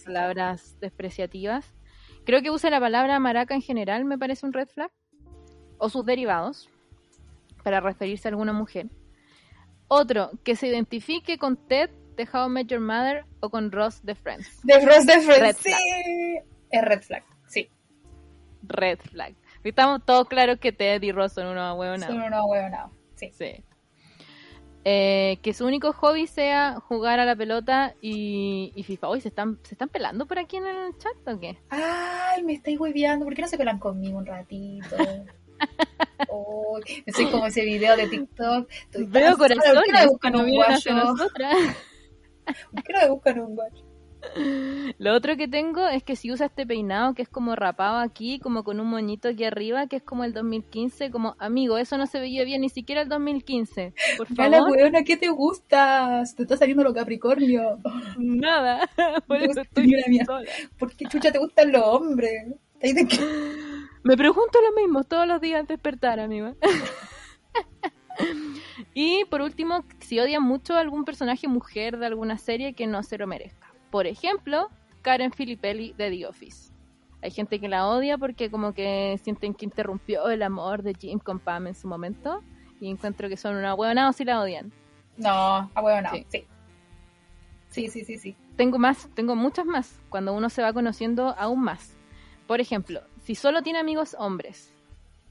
palabras despreciativas. Creo que use la palabra maraca en general me parece un red flag. O sus derivados para referirse a alguna mujer. Otro, que se identifique con Ted de How I Met Your Mother o con Ross de Friends. De Frost de Friends, Red sí. Es red flag, sí. Red flag. Estamos todos claros que Ted y Ross son unos huevonados. Son unos huevonados. Sí. Sí. Eh, que su único hobby sea jugar a la pelota y, y FIFA. Hoy se están, se están pelando por aquí en el chat o qué? Ay, me estáis hueveando. ¿Por qué no se pelan conmigo un ratito? Oh, soy como ese video de TikTok. Veo sola, ¿Por qué no corazones me buscan un guayo? ¿Por qué no me buscan un guayo? Lo otro que tengo es que si usa este peinado que es como rapado aquí, como con un moñito aquí arriba, que es como el 2015, como amigo, eso no se veía bien ni siquiera el 2015. Por Mala favor, weona, ¿qué te gusta? Te está saliendo lo Capricornio. nada. Por eso estoy. ¿Por qué chucha te gustan los hombres? Me pregunto lo mismo todos los días al despertar, amigo. y por último, si odian mucho a algún personaje mujer de alguna serie que no se lo merezca. Por ejemplo, Karen Filippelli de The Office. Hay gente que la odia porque como que sienten que interrumpió el amor de Jim con Pam en su momento. Y encuentro que son una huevona o si la odian. No, a. Sí. Sí. Sí, sí, sí, sí. Tengo más, tengo muchas más, cuando uno se va conociendo aún más. Por ejemplo, si solo tiene amigos hombres,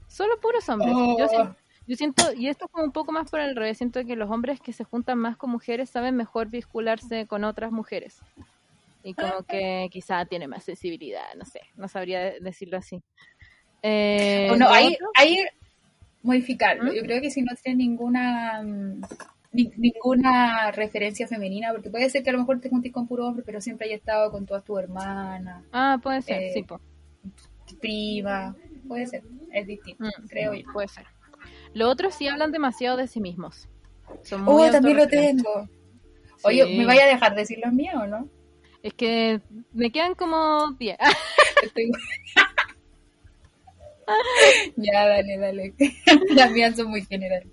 solo puros hombres. Oh. Yo, yo siento, y esto es como un poco más por el revés, siento que los hombres que se juntan más con mujeres saben mejor vincularse con otras mujeres. Y como que quizá tiene más sensibilidad, no sé, no sabría de- decirlo así. Eh, O no, lo ahí, otro- ahí modificarlo. ¿Mm? Yo creo que si no tiene ninguna mm, ni- ninguna referencia femenina, porque puede ser que a lo mejor te juntes con puro hombre, pero siempre haya estado con todas tus hermanas, Ah, puede ser, eh, sí, po. prima, puede ser, es distinto, Mm, creo yo. puede ser. Lo otro sí hablan demasiado de sí mismos. Son muy Oh, también lo tengo. Oye, Sí. ¿me vaya a dejar decir los míos o no? Es que me quedan como 10. Estoy- ya, dale, dale. Las mías son muy generales.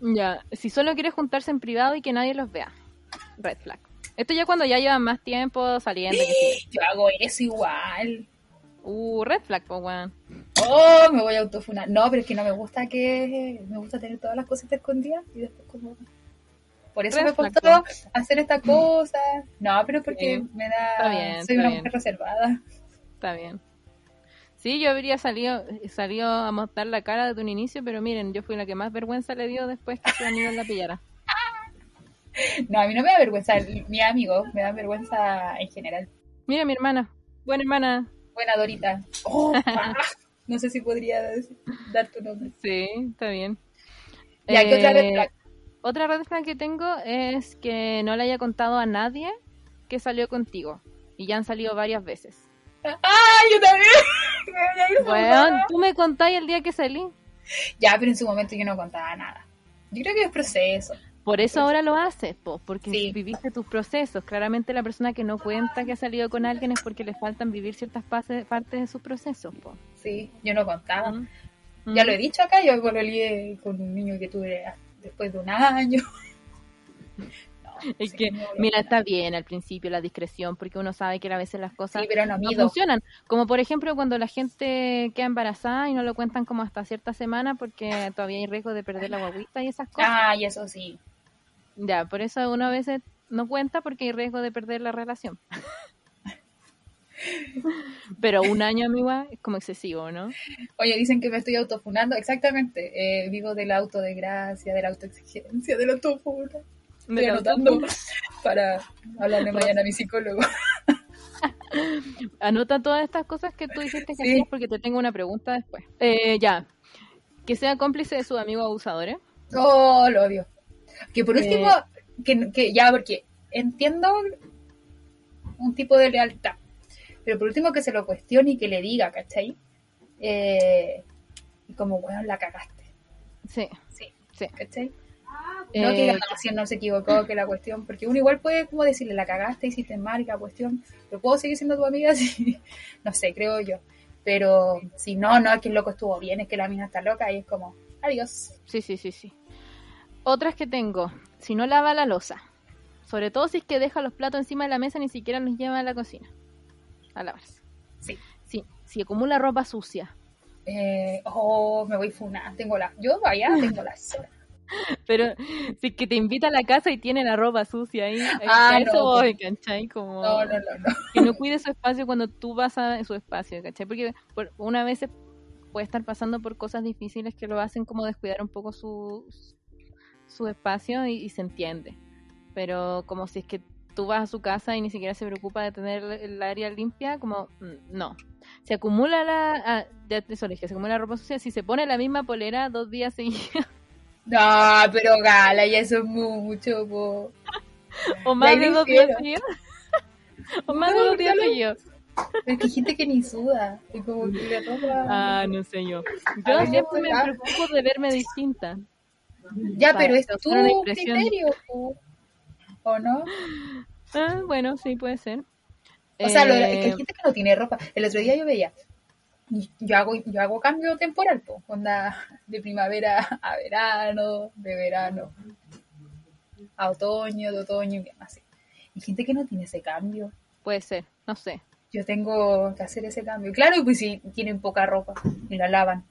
ya, si solo quieres juntarse en privado y que nadie los vea. Red flag. Esto ya cuando ya llevan más tiempo saliendo. que sí. Yo hago eso igual. Uh, red flag, po, weón. Oh, me voy a autofunar. No, pero es que no me gusta que. Me gusta tener todas las cosas escondidas y después como. Por eso Red me flag, costó hacer esta cosa. No, pero porque Sí. me da. Está bien, soy está una bien. mujer reservada. Está bien. Sí, yo habría salido, salido a mostrar la cara desde un inicio, pero miren, yo fui la que más vergüenza le dio después que su amigo la pillara. No, a mí no me da vergüenza, mi amigo, me da vergüenza en general. Mira, mi hermana, buena hermana. Buena Dorita. Oh, ah, no sé si podría dar tu nombre. Sí, está bien. ¿qué otra red Eh, flag? Otra red flag que tengo es que no le haya contado a nadie que salió contigo. Y ya han salido varias veces. ¡Ah, yo también! Bueno, tú me contáis el día que salí. Ya, pero en su momento yo no contaba nada. Yo creo que es proceso. Por eso ahora lo haces, po, porque Sí. viviste tus procesos. Claramente la persona que no cuenta que ha salido con alguien es porque le faltan vivir ciertas partes de sus procesos. Po. Sí, yo no contaba. Mm. Ya Mm. lo he dicho acá, yo lié con un niño que tuve después de un año. No, Es que, no mira, está bien al principio la discreción, porque uno sabe que a veces las cosas Sí, pero no no mido. funcionan. Como por ejemplo cuando la gente queda embarazada y no lo cuentan como hasta cierta semana porque todavía hay riesgo de perder la guaguita y esas cosas. Ah, y eso sí. Ya, por eso uno a veces no cuenta porque hay riesgo de perder la relación. Pero un año, amiga, es como excesivo, ¿no? Oye, dicen que me estoy autofunando. Exactamente. Eh, vivo del auto de gracia, de la autoexigencia, del autofuna. Estoy anotando autofuna. para hablarle mañana a mi psicólogo. Anota todas estas cosas que tú dijiste que Sí. hacías porque te tengo una pregunta después. Eh, ya. Que sea cómplice de sus amigos abusadores. Oh, lo odio. Que por Eh. último, que, que ya, porque entiendo un tipo de lealtad, pero por último que se lo cuestione y que le diga, ¿cachai? Eh, y como, bueno, la cagaste, Sí, sí, sí. ¿cachai? No que diga, no, si no se equivocó, que la cuestión, porque uno igual puede como decirle, la cagaste, hiciste mal, y la cuestión, pero puedo seguir siendo tu amiga, sí, no sé, creo yo. Pero si no, no, es que el loco estuvo bien, es que la mina está loca, y es como, adiós. Sí, sí, sí, sí. Otras que tengo. Si no lava la losa. Sobre todo si es que deja los platos encima de la mesa ni siquiera los lleva a la cocina. A lavarse. Sí. Sí. Si acumula ropa sucia. Eh, oh, me voy funa, tengo la, yo allá tengo la. Pero si es que te invita a la casa y tiene la ropa sucia ahí. Ah, a eso no, voy, ¿cachai? Como No, no, no, no. que no cuide su espacio cuando tú vas a su espacio, ¿cachai? Porque por- una vez puede estar pasando por cosas difíciles que lo hacen como descuidar un poco su, su espacio y, y se entiende. Pero como si es que tú vas a su casa y ni siquiera se preocupa de tener el área limpia, como mm, no. Se acumula la... Ah, ya te dije, se acumula la ropa sucia. Si se pone la misma polera dos días seguidos No, pero gala, ya eso es mucho, po. o más de dos días seguidos. o más de dos días seguidos. Es que ni suda. Y como que le ropa. Ah, no sé yo. Yo siempre me preocupo de verme distinta. Ya, pero es tu criterio. ¿O no? Ah, bueno, sí, puede ser. O sea, lo- hay Eh, gente que no tiene ropa. El otro día yo veía. Yo hago, yo hago cambio temporal, po. Onda de primavera a verano, de verano a otoño, de otoño invierno, así. Y gente que no tiene ese cambio. puede ser, no sé. Yo tengo que hacer ese cambio. Claro, pues si tienen poca ropa y la lavan.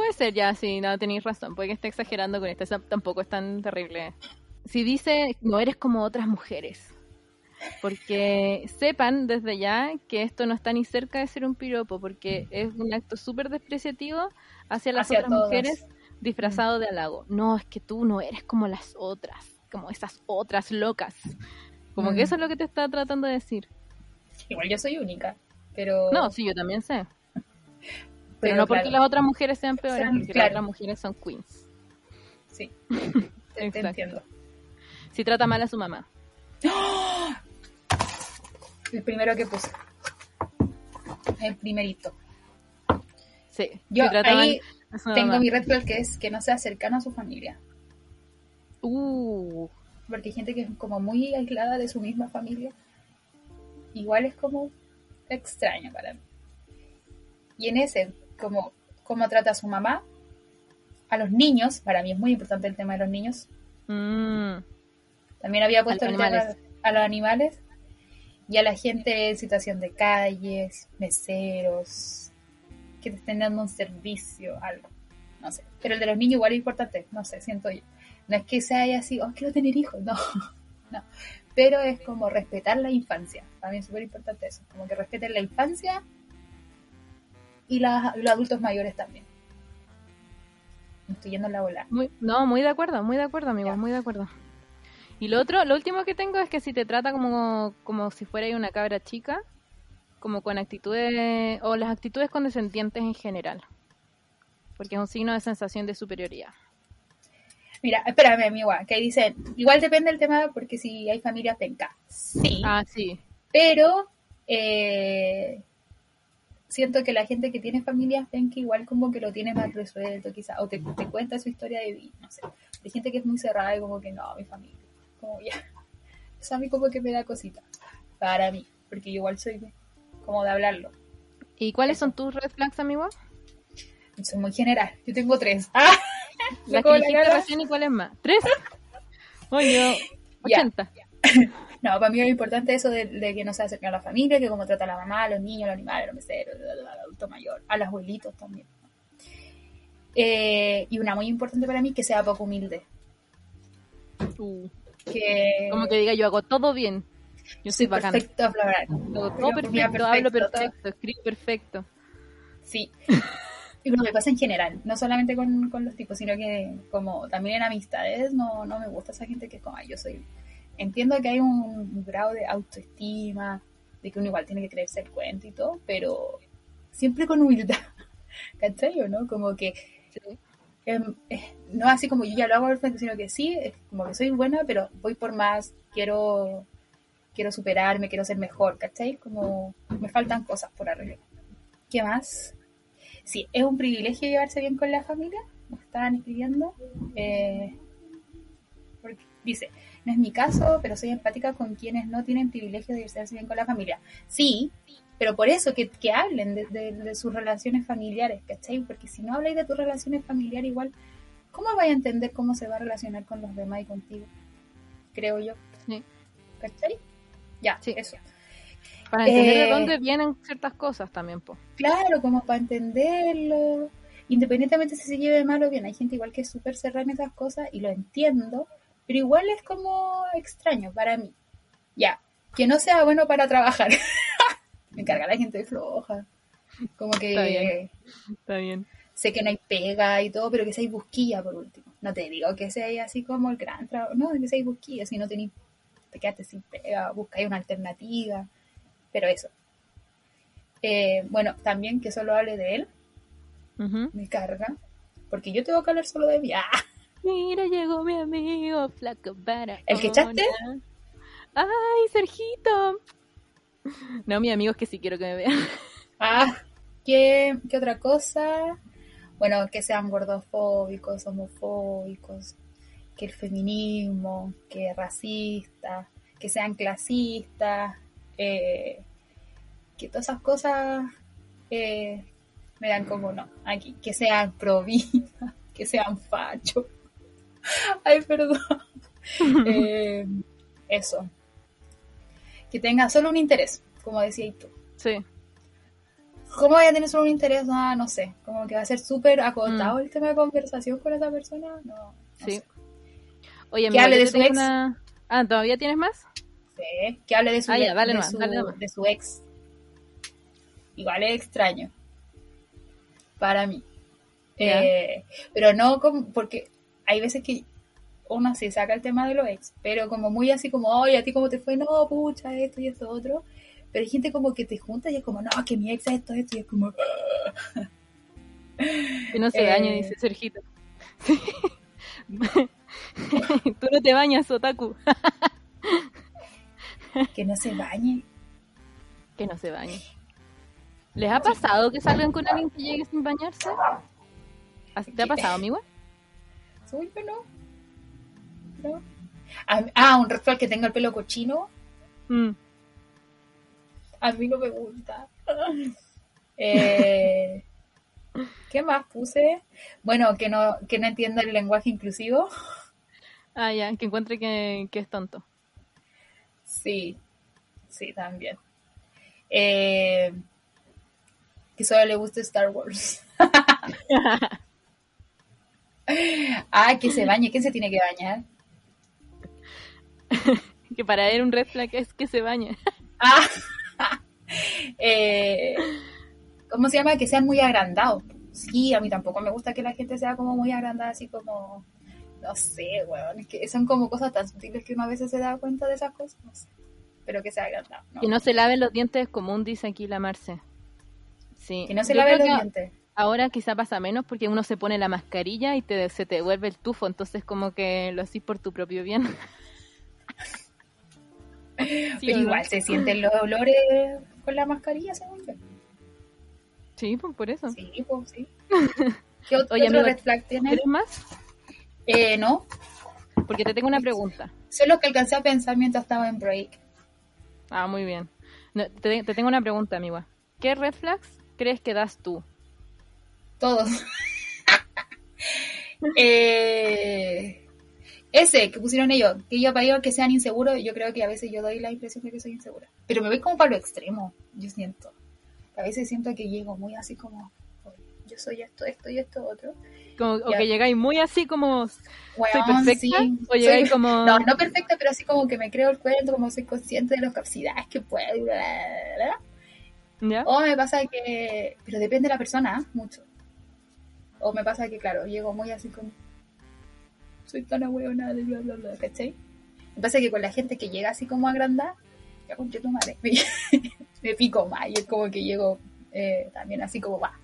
Puede ser, ya, sí, no, tenéis razón. Puede que esté exagerando con esto. Esa tampoco es tan terrible. Si dice, no eres como otras mujeres. Porque sepan desde ya que esto no está ni cerca de ser un piropo, porque es un acto súper despreciativo hacia las Hacia otras todas. mujeres disfrazado de halago. No, es que tú no eres como las otras, como esas otras locas. Como que Mm. eso es lo que te está tratando de decir. Igual yo soy única, pero... No, sí, yo también sé. Pero, pero no porque claro, las otras mujeres sean peores, Sean- porque claro. las otras mujeres son queens. Sí, te, entiendo. Si trata mal a su mamá. El primero que puse. El primerito. Sí. Yo si trata ahí mal tengo mamá. mi red flag que es que no sea cercano a su familia. Uh, Porque hay gente que es como muy aislada de su misma familia. Igual es como extraño para mí. Y en ese, como cómo trata a su mamá, a los niños, para mí es muy importante el tema de los niños. mm, También había puesto el tema a los animales y a la gente en situación de calles, meseros, que te estén dando un servicio, algo. No sé. Pero el de los niños igual es importante, no sé, siento yo. No es que sea así, oh, quiero tener hijos, no. no. Pero es como respetar la infancia. Para mí es súper importante eso. Como que respeten la infancia y, las- los adultos mayores también. Me estoy yendo en la bola. Muy- no, muy de acuerdo, muy de acuerdo, amigo, Ya. muy de acuerdo. Y lo otro, lo último que tengo es que si te trata como, como si fuera una cabra chica, como con actitudes, o las actitudes condescendientes en general. Porque es un signo de sensación de superioridad. Mira, espérame, amigo, que dicen, igual depende del tema porque si hay familias penca. Sí, Ah, sí. pero eh, siento que la gente que tiene familias penca igual como que lo tiene más resuelto quizá, o te, te cuenta su historia de vida, no sé. Hay gente que es muy cerrada y como que no, mi familia, como ya. Eso a mí como que me da cosita, para mí, porque yo igual soy como de hablarlo. ¿Y cuáles son tus red flags, amigo? Soy muy general, yo tengo tres. ¡Ah! Las que la recién y cuáles más. ¿Tres? Oye, Ya. 80. No, para mí es importante eso de, de que no se acerquen a la familia, que cómo trata a la mamá, a los niños, a los animales, a los meseros, al adulto mayor, a los abuelitos también. Eh, y una muy importante para mí, que sea poco humilde. Uh, Que como que diga, yo hago todo bien. Yo soy soy bacán. perfecto todo Pero perfecto, mira, hablo perfecto, perfecto, escribo perfecto. Sí. Y bueno, me pasa en general, no solamente con, con los tipos, sino que como también en amistades, no, no me gusta esa gente que es como, "Ay, yo soy... Entiendo que hay un, grado de autoestima, de que uno igual tiene que creerse el cuento y todo, pero siempre con humildad, ¿cachai o no? Como que Sí. em, eh, no así como yo ya lo hago al frente, sino que sí, es como que soy buena, pero voy por más, quiero quiero superarme, quiero ser mejor, ¿cachai? Como me faltan cosas por arreglar. ¿Qué más? Sí, es un privilegio llevarse bien con la familia, nos estaban escribiendo. Eh, porque dice, no es mi caso, pero soy empática con quienes no tienen privilegio de llevarse bien con la familia. Sí, pero por eso que, que hablen de, de- de sus relaciones familiares, ¿cachai? Porque si no habláis de tus relaciones familiares, igual, ¿cómo vais a entender cómo se va a relacionar con los demás y contigo? Creo yo. Sí. ¿Cachai? Ya, Sí. eso. Para entender de Eh, dónde vienen ciertas cosas también, po. Claro, como para entenderlo. Independientemente si se lleve mal o bien, hay gente igual que es súper cerrada en esas cosas y lo entiendo, pero igual es como extraño para mí. Ya, que no sea bueno para trabajar. Me carga la gente floja. Como Está que bien. Está bien. sé que no hay pega y todo, pero que seáis busquilla por último. No te digo que seáis así como el gran trabajo, no, que seáis busquilla, si no tenéis, te quedaste sin pega, buscáis una alternativa, pero eso. Eh, bueno, también que solo hable de él, me carga, porque yo tengo que hablar solo de mí. ¡Ah! Mira, llegó mi amigo flaco para. ¿El que echaste? ¡Ay, Sergito! No, mi amigo es que sí quiero que me vean. Ah, ¿qué, qué otra cosa? Bueno, que sean gordofóbicos, homofóbicos, que el feminismo, que racistas, que sean clasistas, eh, que todas esas cosas eh, me dan como no, aquí, que sean pro vida, que sean fachos. Ay, perdón. Eh, eso. Que tenga solo un interés, como decías tú. Sí. ¿Cómo voy a tener solo un interés? Ah, no sé. Como que va a ser súper acotado Mm. el tema de conversación con esa persona. No, no Sí. sé. Oye, Que hable de su ex. una- Ah, ¿todavía tienes más? Sí, Que hable de su, Ah, ya, dale de, su, nomás. de su ex. Igual es extraño. Para mí. Eh, pero no como, porque hay veces que uno se saca el tema de los ex, pero como muy así como, oye, a ti cómo te fue, no, pucha, esto y esto otro. Pero hay gente como que te junta y es como, no, que mi ex es esto, esto, y es como, Que no se Eh. dañe, dice Sergito. Tú no te bañas, Otaku. que no se bañe. Que no se bañe. ¿Les ha pasado que salgan con alguien que llegue sin bañarse? ¿Así ¿Te ha pasado, amigo? Uy, pero no. No. Ah, Ah, un ritual que tenga el pelo cochino. Mm. A mí no me gusta. Eh, ¿Qué más puse? Bueno, que no, que no entienda el lenguaje inclusivo. Ah, ya, que encuentre que, que es tonto. Sí, sí, también. Eh, que solo le guste Star Wars. ah, que se bañe. ¿Quién se tiene que bañar? Que para él un red flag es que se bañe. Ah, eh, ¿cómo se llama? Que sean muy agrandados. Sí, a mí tampoco me gusta que la gente sea como muy agrandada, así como, no sé, weón, es que son como cosas tan sutiles que uno a veces se da cuenta de esas cosas, no sé. Pero que sea agrandado. Que no se laven los dientes común, dice aquí la Marce. Sí. Que no se laven los dientes. Ahora quizá pasa menos porque uno se pone la mascarilla y te, se te devuelve el tufo, entonces como que lo haces por tu propio bien. Sí, Pero igual se sienten los olores con la mascarilla, según yo. Sí, pues por eso. Sí, pues sí. ¿Qué otro, Oye, otro amigo, red flag tiene? ¿Quieres más? Eh, no, Porque te tengo una pregunta. solo que alcancé a pensar mientras estaba en break. Ah, muy bien. No, te, te tengo una pregunta, amiga. ¿Qué red flags crees que das tú? Todos. eh, ese que pusieron ellos, que yo para ellos que sean inseguros, yo creo que a veces yo doy la impresión de que soy insegura. Pero me voy como para lo extremo, yo siento. A veces siento que llego muy así como, "Oye, yo soy esto, esto y esto otro. Como, o que llegáis muy así como... ¿Soy Weón, perfecta? sí. ¿O llegáis Soy- como...? No, no perfecta, pero así como que me creo el cuento, como soy consciente de las capacidades que puedo. bla, bla, bla. ¿Ya? O me pasa que, pero depende de la persona, ¿eh? mucho. O me pasa que, claro, llego muy así como, soy tan ahueonada de bla, bla, bla, ¿cachai? Me pasa que con la gente que llega así como agrandada, ya con tu madre, me, pico más y es como que llego eh, también así como va.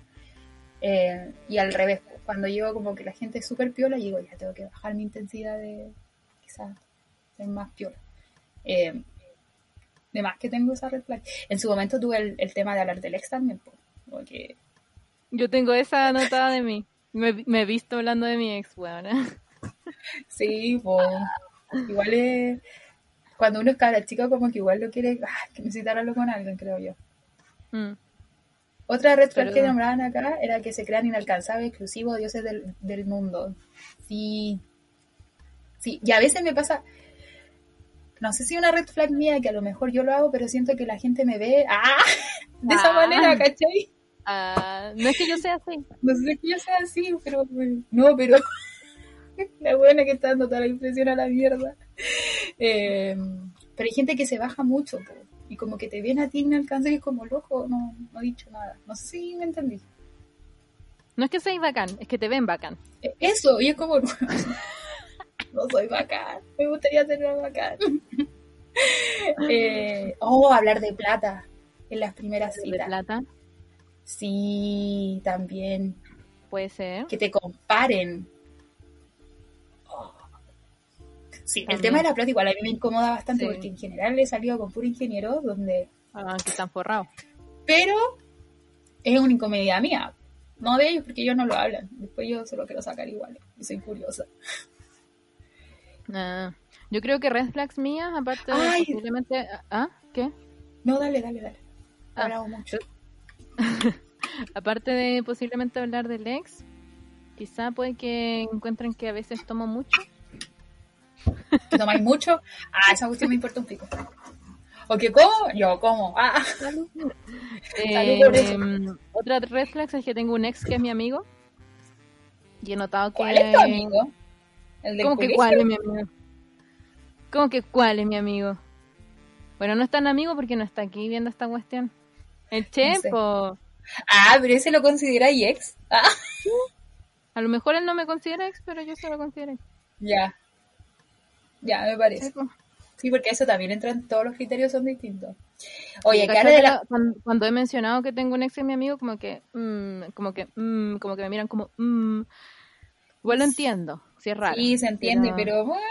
Eh, y al revés, cuando llego como que la gente es súper piola, digo, ya tengo que bajar mi intensidad de quizás ser más piola. Eh, de más que tengo esa red flag. En su momento tuve el, el tema de hablar del ex también, po, porque Yo tengo esa anotada de mí. Me, me he visto hablando de mi ex, weón. sí, po, igual es, cuando uno es cabra chica como que igual lo quiere, ah, que con alguien, creo yo. Mm. Otra red flag que nombraban acá era que se crean inalcanzables, exclusivos, dioses del, del mundo. Sí. Sí, y a veces me pasa, no sé si una red flag mía, que a lo mejor yo lo hago, pero siento que la gente me ve, ¡ah! De esa Ah. manera, ¿cachai? Ah, no es que yo sea así. No sé que yo sea así, pero no, pero la buena que está dando toda la impresión a la mierda. Eh, pero hay gente que se baja mucho, po, y como que te viene a ti inalcanzable y es como loco, no, no he dicho nada. No sé si me entendí. No es que seas bacán, es que te ven bacán. Eh, Eso, y es como, no soy bacán, me gustaría ser más bacán. Eh, oh, hablar de plata en las primeras De citas. plata, Sí, también. puede ser. que te comparen. Oh. Sí, el tema de la plata igual a mí me incomoda bastante Sí. porque en general he salido con puro ingeniero donde... Ah, que están forrados. Pero es una incomodidad mía, no de ellos porque ellos no lo hablan. Después yo se lo quiero sacar igual y soy curiosa. Ah, yo creo que red flags mías, aparte de Ay. posiblemente... ¿Ah? ¿Qué? No, dale, dale, dale. Ah. hablado mucho. Aparte de posiblemente hablar del ex, quizá puede que encuentren que a veces tomo mucho. ¿Que tomáis mucho? Ah, esa cuestión me importa un pico. ¿O que como? Yo como. Ah, Eh, por eso. em, otra red flag es que tengo un ex que es mi amigo. Y he notado que... ¿cuál es tu amigo? ¿El ¿Cómo que cuál es mi amigo? ¿Cómo que cuál es mi amigo? Bueno, no es tan amigo porque no está aquí viendo esta cuestión. El sé. Chepo. Ah, pero ese lo consideráis ex. Ah, A lo mejor él no me considera ex, pero yo se lo considero ex. ya. Ya, me parece. Sí, porque eso también entra en todos los criterios son distintos. Oye, que ¿Cachai habla de que la... cuando, cuando he mencionado que tengo un ex en mi amigo, como que, mm, como que, mm, como que me miran como, mm. igual lo entiendo, si es raro. Sí, se entiende, pero, bueno,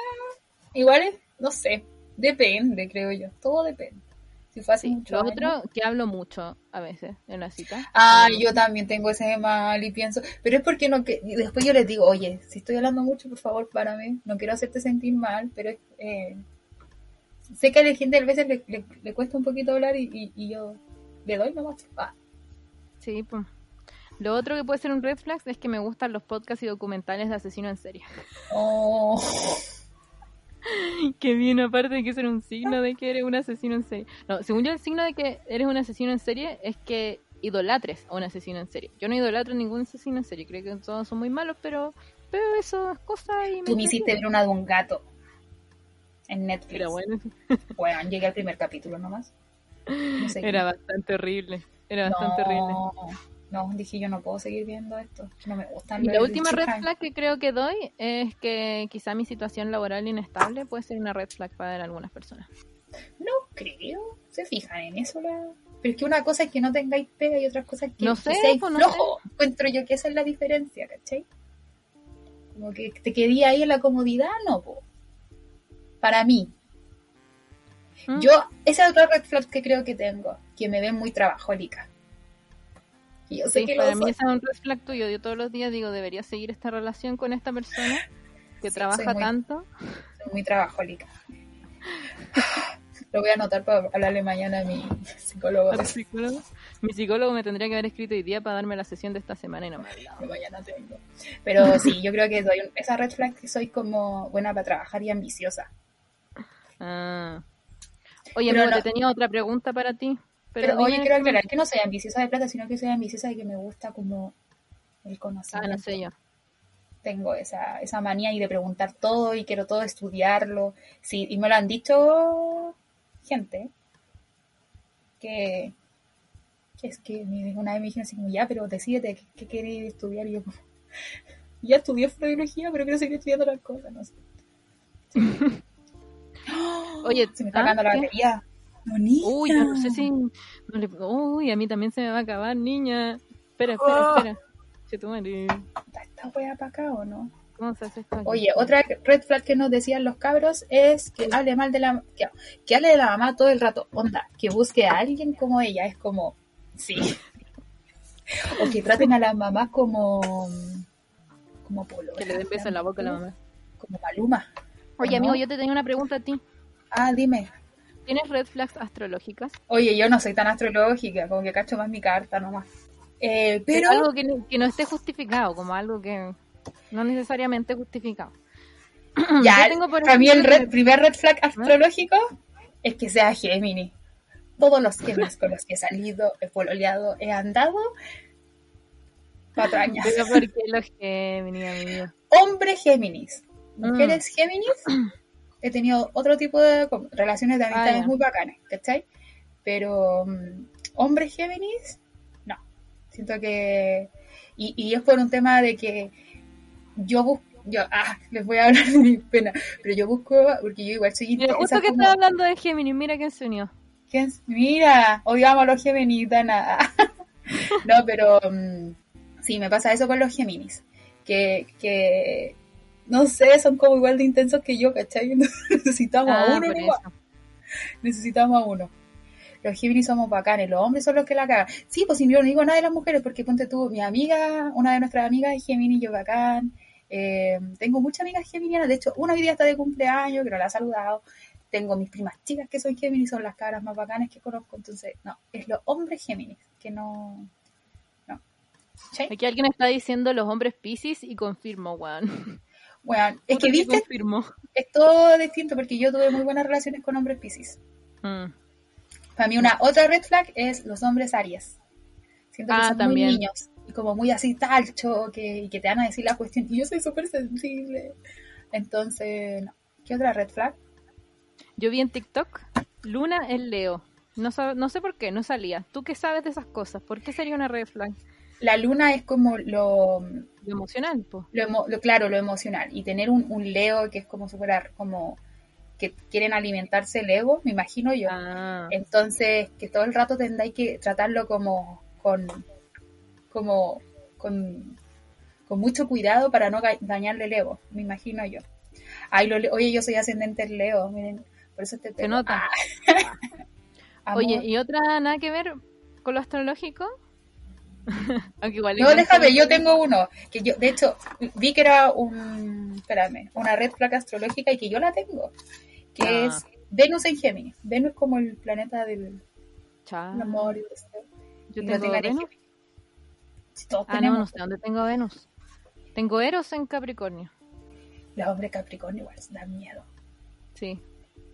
igual es, no sé, depende, creo yo. Todo depende. Si fue Sí, mucho lo años. otro, que hablo mucho a veces en la cita. Ah, yo también tengo ese mal y pienso, pero es porque no que después yo les digo, oye, si estoy hablando mucho, por favor, párame, no quiero hacerte sentir mal, pero eh, sé que a la gente a veces le, le- le cuesta un poquito hablar y, y- y yo le doy nomás. Ah, Sí, pues. Lo otro que puede ser un red flag es que me gustan los podcasts y documentales de asesino en serie. oh, que bien, aparte de que ser un signo de que eres un asesino en serie. No, según yo el signo de que eres un asesino en serie es que idolatres a un asesino en serie. Yo no idolatro a ningún asesino en serie, creo que todos son muy malos, pero, pero eso es cosa y tú me hiciste ver una de un gato en Netflix. Era bueno, Bueno, llegué al primer capítulo nomás. No sé era bastante horrible. Era bastante horrible. No, dije yo no puedo seguir viendo esto. No me gustan Y la última red flag que creo que doy es que quizá mi situación laboral inestable puede ser una red flag para algunas personas. No creo. ¿Se fijan en eso? La... Pero es que una cosa es que no tengáis pega y otra cosa es que, No que sé, seáis pues, no flojo. Encuentro yo que esa es la diferencia, ¿cachai? Como que te quedé ahí en la comodidad, no, po. Para mí. ¿Mm? Yo, esa es otra red flag que creo que tengo, que me ven muy trabajólica. Y yo sé Sí, que lo para mí soy. ese es un red flag tuyo. Yo todos los días digo, debería seguir esta relación con esta persona que Sí, trabaja soy muy- tanto. Soy muy trabajólica. Lo voy a anotar para hablarle mañana a mi psicólogo. Mi psicólogo me tendría que haber escrito hoy día para darme la sesión de esta semana y no me ha mañana tengo. Pero sí, yo creo que doy un- esa red flag que soy como buena para trabajar y ambiciosa. Ah. Oye, amigo, no- te tenía otra pregunta para ti. Pero, Pero, oye, quiero aclarar que no soy ambiciosa de plata, sino que soy ambiciosa de que me gusta como el Ah, conocimiento. no sé yo. Tengo esa, esa manía y de preguntar todo y quiero todo estudiarlo. Sí, y me lo han dicho gente que, que es que una vez me dijeron así como, ya, pero decídete qué, querés estudiar. Y yo como, ya estudié biología, pero quiero seguir estudiando otras cosas, no sé. Oye, Se me está ¿ah? la batería. Bonita. Uy, yo no sé si. no le- Uy, a mí también se me va a acabar, niña. Espera, espera, Oh. espera. Che, tu madre. ¿Está esta wea para acá o no? ¿Cómo se hace esto? aquí? Oye, otra red flag que nos decían los cabros es que hable mal de la que, que hable de la mamá todo el rato. Onda, que busque a alguien como ella, es como sí. O que traten a la mamá como como polo. Que le den beso en la boca a la mamá. Como Maluma. Oye, ¿no? amigo, yo te tenía una pregunta a ti. Ah, dime. ¿Tienes red flags astrológicas? Oye, yo no soy tan astrológica, como que cacho más mi carta nomás. Eh, pero algo que, no- que no esté justificado, como algo que no necesariamente justificado. ya, tengo, por para mí el red- primer red flag astrológico es que sea Géminis. Todos los Géminis con los que he salido, he pololeado, he andado, patrañas. Pero ¿por qué los Géminis, amigo? Hombre Géminis, Mm. mujeres Géminis, he tenido otro tipo de relaciones de amistades Ah, ya. muy bacanas, ¿cachai? Pero mm, hombres Géminis, no. Siento que... Y, y es por un tema de que yo busco... Yo, ah, les voy a hablar de mi pena, pero yo busco, porque yo igual soy Mira, justo que como- hablando de Géminis, mira quién se unió. Mira, odiamos a los Géminis, nada. no, pero mm, sí, me pasa eso con los Géminis. Que, que, no sé, son como igual de intensos que yo, ¿cachai? Necesitamos a Ah, uno. Necesitamos a uno. Los Géminis somos bacanes, los hombres son los que la cagan. Sí, pues si yo no digo nada de las mujeres, porque ponte tú, mi amiga, una de nuestras amigas es Géminis, yo bacán. Eh, tengo muchas amigas geminianas, de hecho, una hoy día está de cumpleaños, que no la ha saludado. Tengo mis primas chicas que son Géminis, son las cabras más bacanas que conozco. Entonces, no, es los hombres Géminis, que no. Aquí alguien está diciendo los hombres Pisces y confirmo, weón. Bueno, es que viste, confirmo. es todo distinto porque yo tuve muy buenas relaciones con hombres Piscis. Mm. Para mí, una otra red flag es los hombres Aries. Siento que Ah, son también. muy niños y como muy así talcho que, y que te van a decir la cuestión. Y yo soy súper sensible. Entonces, no. ¿qué otra red flag? Yo vi en TikTok, Luna es Leo. No, no sé por qué, no salía. ¿Tú qué sabes de esas cosas? ¿Por qué sería una red flag? La luna es como lo, Lo emocional, po. lo, claro, lo emocional. Y tener un, un Leo que es como súper ar- como que quieren alimentarse el ego, me imagino yo. Ah, Entonces, que todo el rato tendráis que tratarlo como con como con, con mucho cuidado para no dañarle el ego, me imagino yo. Ay, lo oye, yo soy ascendente en Leo, miren, por eso te se nota. Amor. Oye, ¿y otra nada que ver con lo astrológico? Aunque igual No, déjame, yo tengo uno, que yo, de hecho, vi que era un, espérame, una red placa astrológica y que yo la tengo, que Ah. es Venus en Géminis. Venus como el planeta del Chao. amor y del deseo. Yo Y tengo Venus. Si todos Ah, no, tenemos, no sé dónde tengo Venus. Tengo Eros en Capricornio. los hombres Capricornio igual dan miedo. Sí,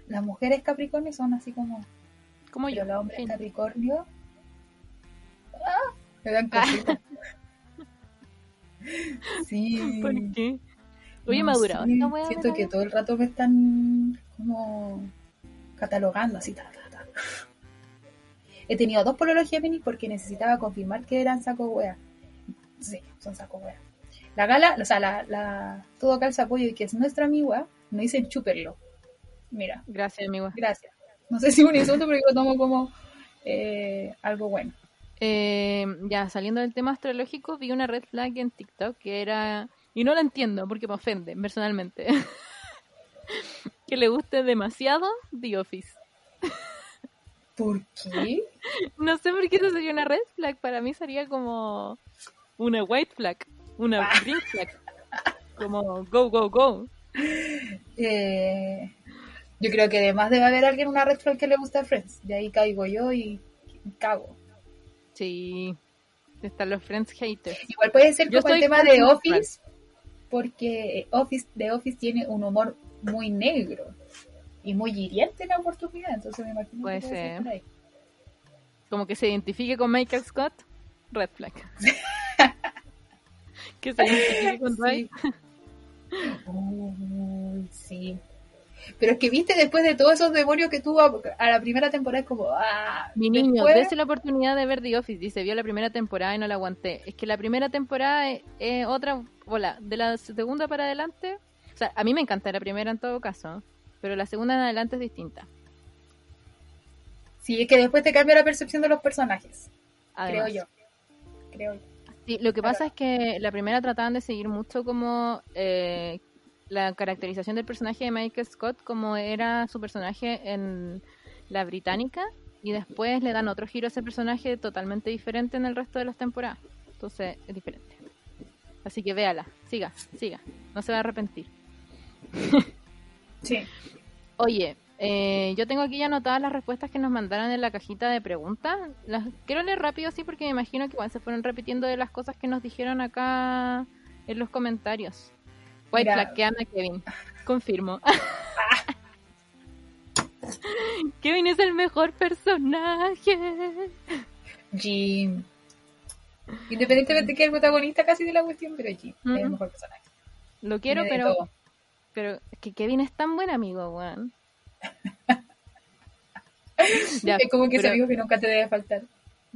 Las mujeres Capricornio son así como, como yo. pero los hombres Sí. Capricornio, ¡ah! Me dan cositas. sí. ¿Por qué? Oye, No madurado. wea de Siento que todo el rato me están como catalogando así. Ta, ta, ta. He tenido dos pololos Gemini porque necesitaba confirmar que eran saco wea. Sí, son saco wea. La gala, o sea, la, la todo calza apoyo y que es nuestra amiga, me dicen chúperlo. Mira, Gracias, amigo. gracias. No sé si es un insulto, pero yo lo tomo como eh, algo bueno. Eh, ya, saliendo del tema astrológico, vi una red flag en TikTok que era... Y no la entiendo porque me ofende personalmente. que le guste demasiado The Office. ¿Por qué? No sé por qué eso sería una red flag. Para mí sería como una white flag. Una green flag. Como go, go, go. Eh, yo creo que además debe haber alguien una red flag que le gusta Friends. De ahí caigo yo y cago. Sí. Están los friends haters. Igual puede ser como el tema de Office, porque Office de Office tiene un humor muy negro y muy hiriente en la oportunidad. Entonces me imagino Puede que puede ser. Como que se identifique con Michael Scott. Red flag. que se identifique con Dwight. Uy, sí. Pero es que viste después de todos esos demonios que tuvo a, a la primera temporada es como ah, Mi niño, después- la oportunidad de ver The Office. Dice, vio la primera temporada y no la aguanté. Es que la primera temporada es, es otra, hola, de la segunda para adelante. O sea, a mí me encanta la primera en todo caso, pero la segunda en adelante es distinta. Sí, es que después te cambia la percepción de los personajes, Además. creo yo. Creo yo. Sí, lo que Claro. pasa es que la primera trataban de seguir mucho como eh, la caracterización del personaje de Michael Scott como era su personaje en la británica y después le dan otro giro a ese personaje totalmente diferente en el resto de las temporadas. Entonces es diferente. Así que véala, siga, siga, no se va a arrepentir. Sí. Oye, eh, yo tengo aquí ya anotadas las respuestas que nos mandaron en la cajita de preguntas. Las quiero leer rápido así porque me imagino que igual se fueron repitiendo de las cosas que nos dijeron acá en los comentarios. White Mira. flag, que ama Kevin. Confirmo. Kevin es el mejor personaje. Jim. Independientemente de que es el protagonista casi de la cuestión, pero Jim es el mejor personaje. Lo quiero, Tiene pero pero es que Kevin es tan buen amigo, weón. Ya, es como que ese pero- amigo que nunca te debe faltar.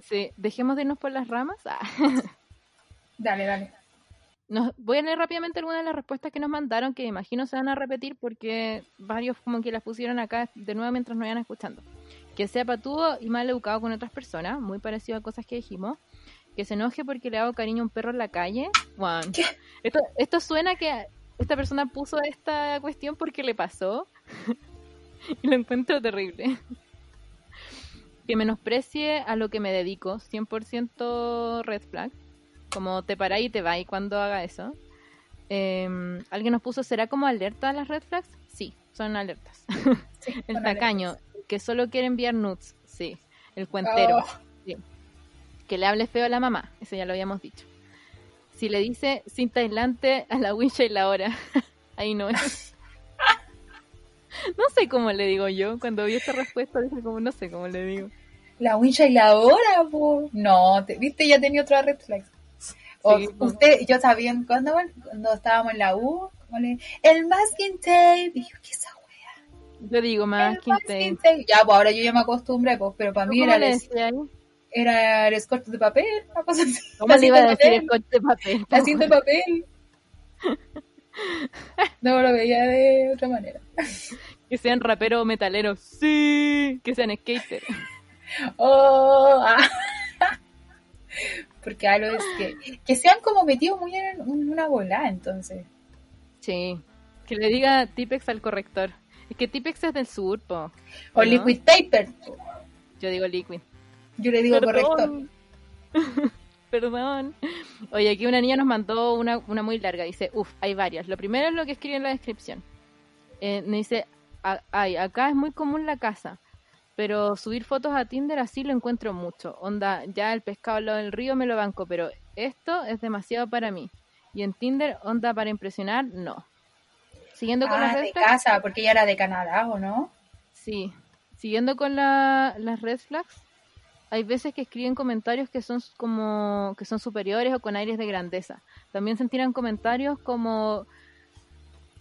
sí, dejemos de irnos por las ramas. Ah. Dale, dale. Nos, voy a leer rápidamente algunas de las respuestas que nos mandaron, que imagino se van a repetir porque varios como que las pusieron acá de nuevo mientras nos iban escuchando. Que sea patudo y mal educado con otras personas, muy parecido a cosas que dijimos. Que se enoje porque le hago cariño a un perro en la calle. Esto, esto suena que esta persona puso esta cuestión porque le pasó. y lo encuentro terrible. Que menosprecie a lo que me dedico, 100% red flag. Como te para y te va y cuando haga eso. Eh, Alguien nos puso, ¿será como alerta a las red flags? Sí, son alertas. Sí, El tacaño, que solo quiere enviar nudes, sí. El cuentero, Oh. sí. Que le hable feo a la mamá, eso ya lo habíamos dicho. Si le dice cinta aislante a la wincha y la hora, ahí no es. No sé cómo le digo yo, cuando vi esta respuesta dije como, no sé cómo le digo. La wincha y la hora, po. No, te- viste, ya tenía otra red flag. O- Sí, po. usted, yo sabía cuando, cuando estábamos en la U, le- el masking tape. Y yo, ¿qué es esa wea? Yo digo masking que tape. Ya, pues ahora yo ya me acostumbré, pues, pero para mí ¿Cómo era, el, era el scotch de papel, una cosa así. ¿Cómo le iba a decir coche de papel? La cinta de papel. No lo veía de otra manera. Que sean raperos o metaleros, sí. Que sean skater. Oh, ah. Porque algo es que, que sean como metidos muy en una bola, entonces. Sí. Que le diga Tipex al corrector. Es que Tipex es del sur, po. O ¿no? liquid paper. Yo digo liquid. Yo le digo corrector. Perdón. Oye, aquí una niña nos mandó una, una muy larga. Dice, uff, hay varias. Lo primero es lo que escribe en la descripción. Eh, me dice, "A- ay, acá es muy común la casa. Pero subir fotos a Tinder así lo encuentro mucho. Onda, ya el pescado al lado del río me lo banco, pero esto es demasiado para mí. Y en Tinder, onda para impresionar, no. Siguiendo con las Ah, red de flags, casa, porque ella era de Canadá, ¿o no? Sí, siguiendo con la- las red flags, hay veces que escriben comentarios que son como que son superiores o con aires de grandeza. También se tiran comentarios como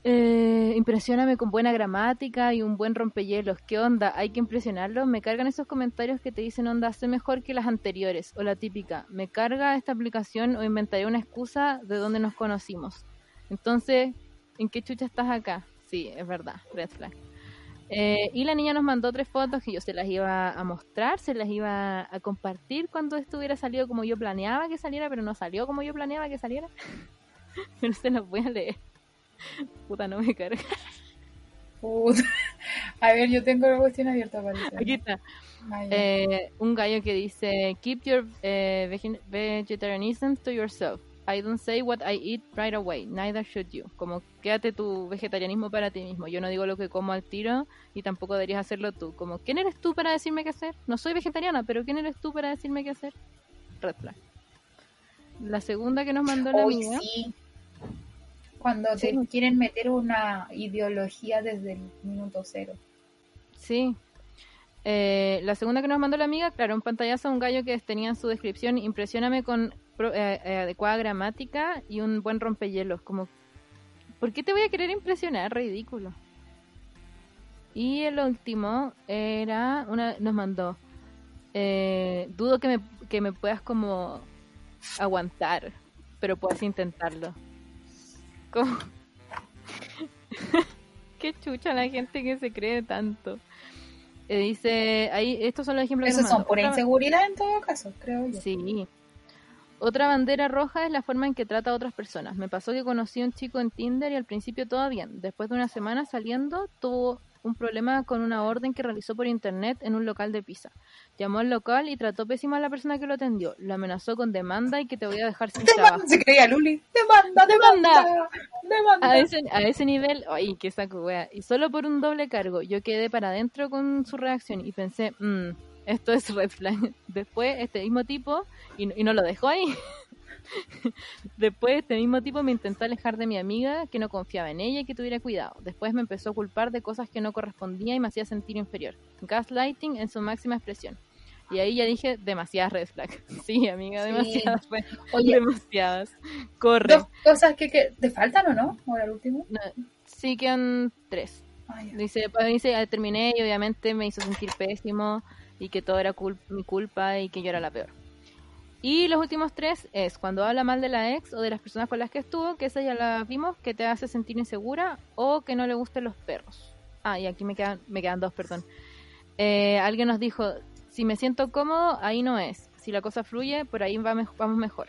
Eh, impresióname con buena gramática y un buen rompehielos. ¿Qué onda? ¿Hay que impresionarlo? Me cargan esos comentarios que te dicen onda, hace mejor que las anteriores. O la típica, me carga esta aplicación o inventaré una excusa de donde nos conocimos. Entonces, ¿en qué chucha estás acá? Sí, es verdad, red flag. Eh, y la niña nos mandó tres fotos que yo se las iba a mostrar, se las iba a compartir cuando esto hubiera salido como yo planeaba que saliera, pero no salió como yo planeaba que saliera. pero se las voy a leer. Puta, no me carga. Puta. A ver, yo tengo la cuestión abierta para Aquí está. Eh, un gallo que dice: Keep your eh, vegetarianism to yourself. I don't say what I eat right away, neither should you. Como quédate tu vegetarianismo para ti mismo. Yo no digo lo que como al tiro y tampoco deberías hacerlo tú. Como, ¿quién eres tú para decirme qué hacer? No soy vegetariana, pero ¿quién eres tú para decirme qué hacer? Red flag. La segunda que nos mandó la amiga. sí. Cuando te quieren meter una ideología desde el minuto cero. Sí. Eh, la segunda que nos mandó la amiga, claro, un pantallazo a un gallo que tenía en su descripción, impresióname con pro- eh, eh, adecuada gramática y un buen rompehielos. Como, ¿por qué te voy a querer impresionar? Ridículo. Y el último era, una nos mandó, eh, dudo que me, que me puedas como aguantar, pero puedes intentarlo. Como... Qué chucha la gente que se cree tanto. Eh, dice, ahí, estos son los ejemplos que Esos son Otra- inseguridad en todo caso, creo yo. Sí. Otra bandera roja es la forma en que trata a otras personas. Me pasó que conocí a un chico en Tinder y al principio todo bien. Después de una semana saliendo, tuvo un problema con una orden que realizó por internet en un local de pizza. Llamó al local y trató pésimo a la persona que lo atendió. Lo amenazó con demanda y que te voy a dejar sin trabajo. Se creía Luli. Demanda, demanda, demanda. A ese, a ese nivel, ay, qué saco, wea. Y solo por un doble cargo, yo quedé para adentro con su reacción y pensé, "Mm, esto es red flag. Después, este mismo tipo, y, y no lo dejó ahí. Después, este mismo tipo me intentó alejar de mi amiga, que no confiaba en ella y que tuviera cuidado. Después me empezó a culpar de cosas que no correspondía y me hacía sentir inferior. Gaslighting en su máxima expresión. Y ahí ya dije, demasiadas red flags. Sí, amiga, Sí. demasiadas. red- Oye, demasiadas. Corre. dos cosas que, que te faltan o no. Ahora el último. No, sí, quedan tres. Ay, Dice, pues, dice, ah, terminé y obviamente me hizo sentir pésimo y que todo era cul- mi culpa y que yo era la peor. Y los últimos tres es cuando habla mal de la ex o de las personas con las que estuvo, que esa ya la vimos, que te hace sentir insegura o que no le gusten los perros. Ah, y aquí me quedan, me quedan dos, perdón. Eh, alguien nos dijo, si me siento cómodo, ahí no es. Si la cosa fluye, por ahí va mej- vamos mejor.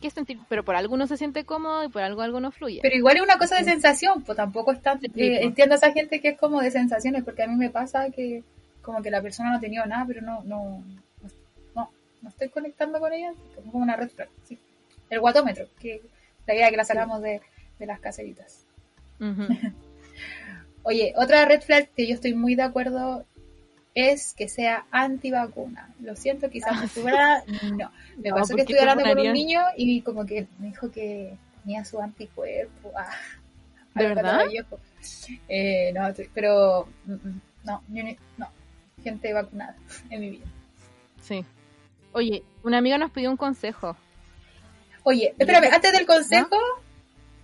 ¿Qué sentir? Pero por algo uno se siente cómodo y por algo algo no fluye. Pero igual es una cosa de sensación, pues tampoco es tan... Eh, pues. entiendo a esa gente que es como de sensaciones, porque a mí me pasa que como que la persona no ha tenido nada, pero no, no, no, estoy conectando con ella, como como una red flag, sí. El guatómetro, que la idea que la sacamos de, de las caseritas. Oye, otra red flag que yo estoy muy de acuerdo es que sea antivacuna. Lo siento, quizás no estuviera, no. Me No, pasó ¿por que estuve hablando con un niño y como que me dijo que tenía su anticuerpo. Ah, ¿De verdad? Eh, no, pero mm, mm, no, no, gente vacunada en mi vida. Sí. Oye, una amiga nos pidió un consejo. Oye, espérame, antes del consejo,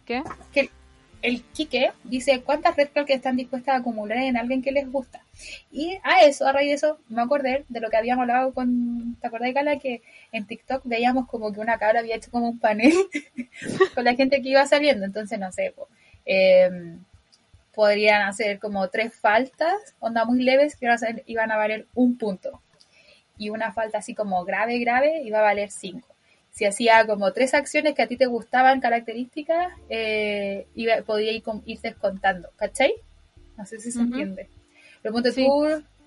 ¿Qué? que el Quique dice cuántas red flags están dispuestas a acumular en alguien que les gusta. Y a eso, a raíz de eso, me acordé de lo que habíamos hablado con, ¿te acordás, Carla? Que en TikTok veíamos como que una cabra había hecho como un panel con la gente que iba saliendo. Entonces, no sé, po, eh, podrían hacer como tres faltas, onda muy leves, que iban a valer un punto. Y una falta así como grave, grave, iba a valer cinco si hacía como tres acciones que a ti te gustaban, características, eh, iba, podía ir, con- ir descontando, ¿cachai? No sé si se entiende. Pero ponte Sí.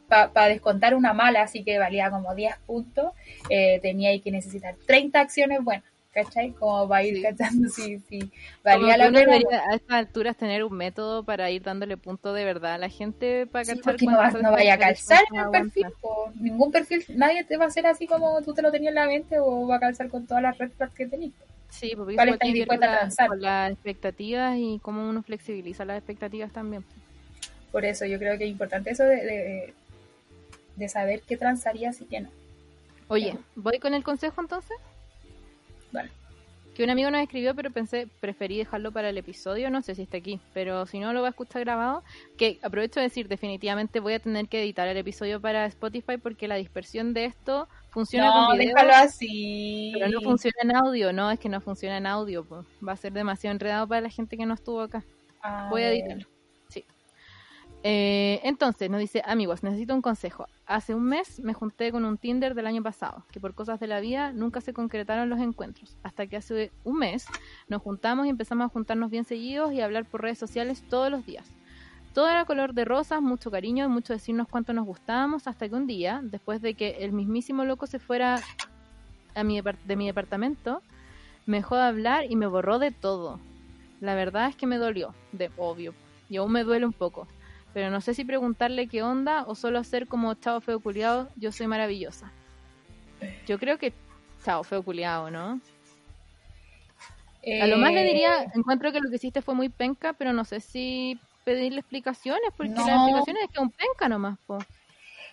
para descontar una mala, así que valía como 10 puntos, eh, tenía que necesitar 30 acciones buenas, ¿cachai? Como para ir Sí. cachando si, si valía la pena. debería a estas alturas tener un método para ir dándole punto de verdad a la gente para Sí, cachar no, va- no vaya a calzar en el perfil, po. ningún perfil, nadie te va a hacer así como tú te lo tenías en la mente o va a calzar con todas las red flags que tenías. Sí, porque ¿Cuál ver dispuesta a la- transar? con las expectativas y cómo uno flexibiliza las expectativas también. Por eso yo creo que es importante eso de, de, de saber qué transarías y qué no. Oye, ¿voy con el consejo entonces? Vale. que un amigo nos escribió, pero pensé, preferí dejarlo para el episodio, no sé si está aquí, pero si no lo va a escuchar grabado, que aprovecho de decir, definitivamente voy a tener que editar el episodio para Spotify porque la dispersión de esto funciona no, con video, déjalo así. pero no funciona en audio, no, es que no funciona en audio, pues. va a ser demasiado enredado para la gente que no estuvo acá. Voy a editarlo. Eh, entonces, nos dice, amigos, necesito un consejo. Hace un mes me junté con un Tinder del año pasado, que por cosas de la vida nunca se concretaron los encuentros. Hasta que hace un mes nos juntamos y empezamos a juntarnos bien seguidos y a hablar por redes sociales todos los días. Todo era color de rosas, mucho cariño mucho decirnos cuánto nos gustábamos, hasta que un día, después de que el mismísimo loco se fuera a mi de mi departamento, me dejó de hablar y me borró de todo. La verdad es que me dolió, de obvio, y aún me duele un poco. Pero no sé si preguntarle qué onda o solo hacer como chao feo culiao, yo soy maravillosa. Yo creo que chao feo culiao, ¿no? A lo más le Eh, diría, encuentro que lo que hiciste fue muy penca, pero no sé si pedirle explicaciones, porque No. las explicaciones es que es un penca nomás, po.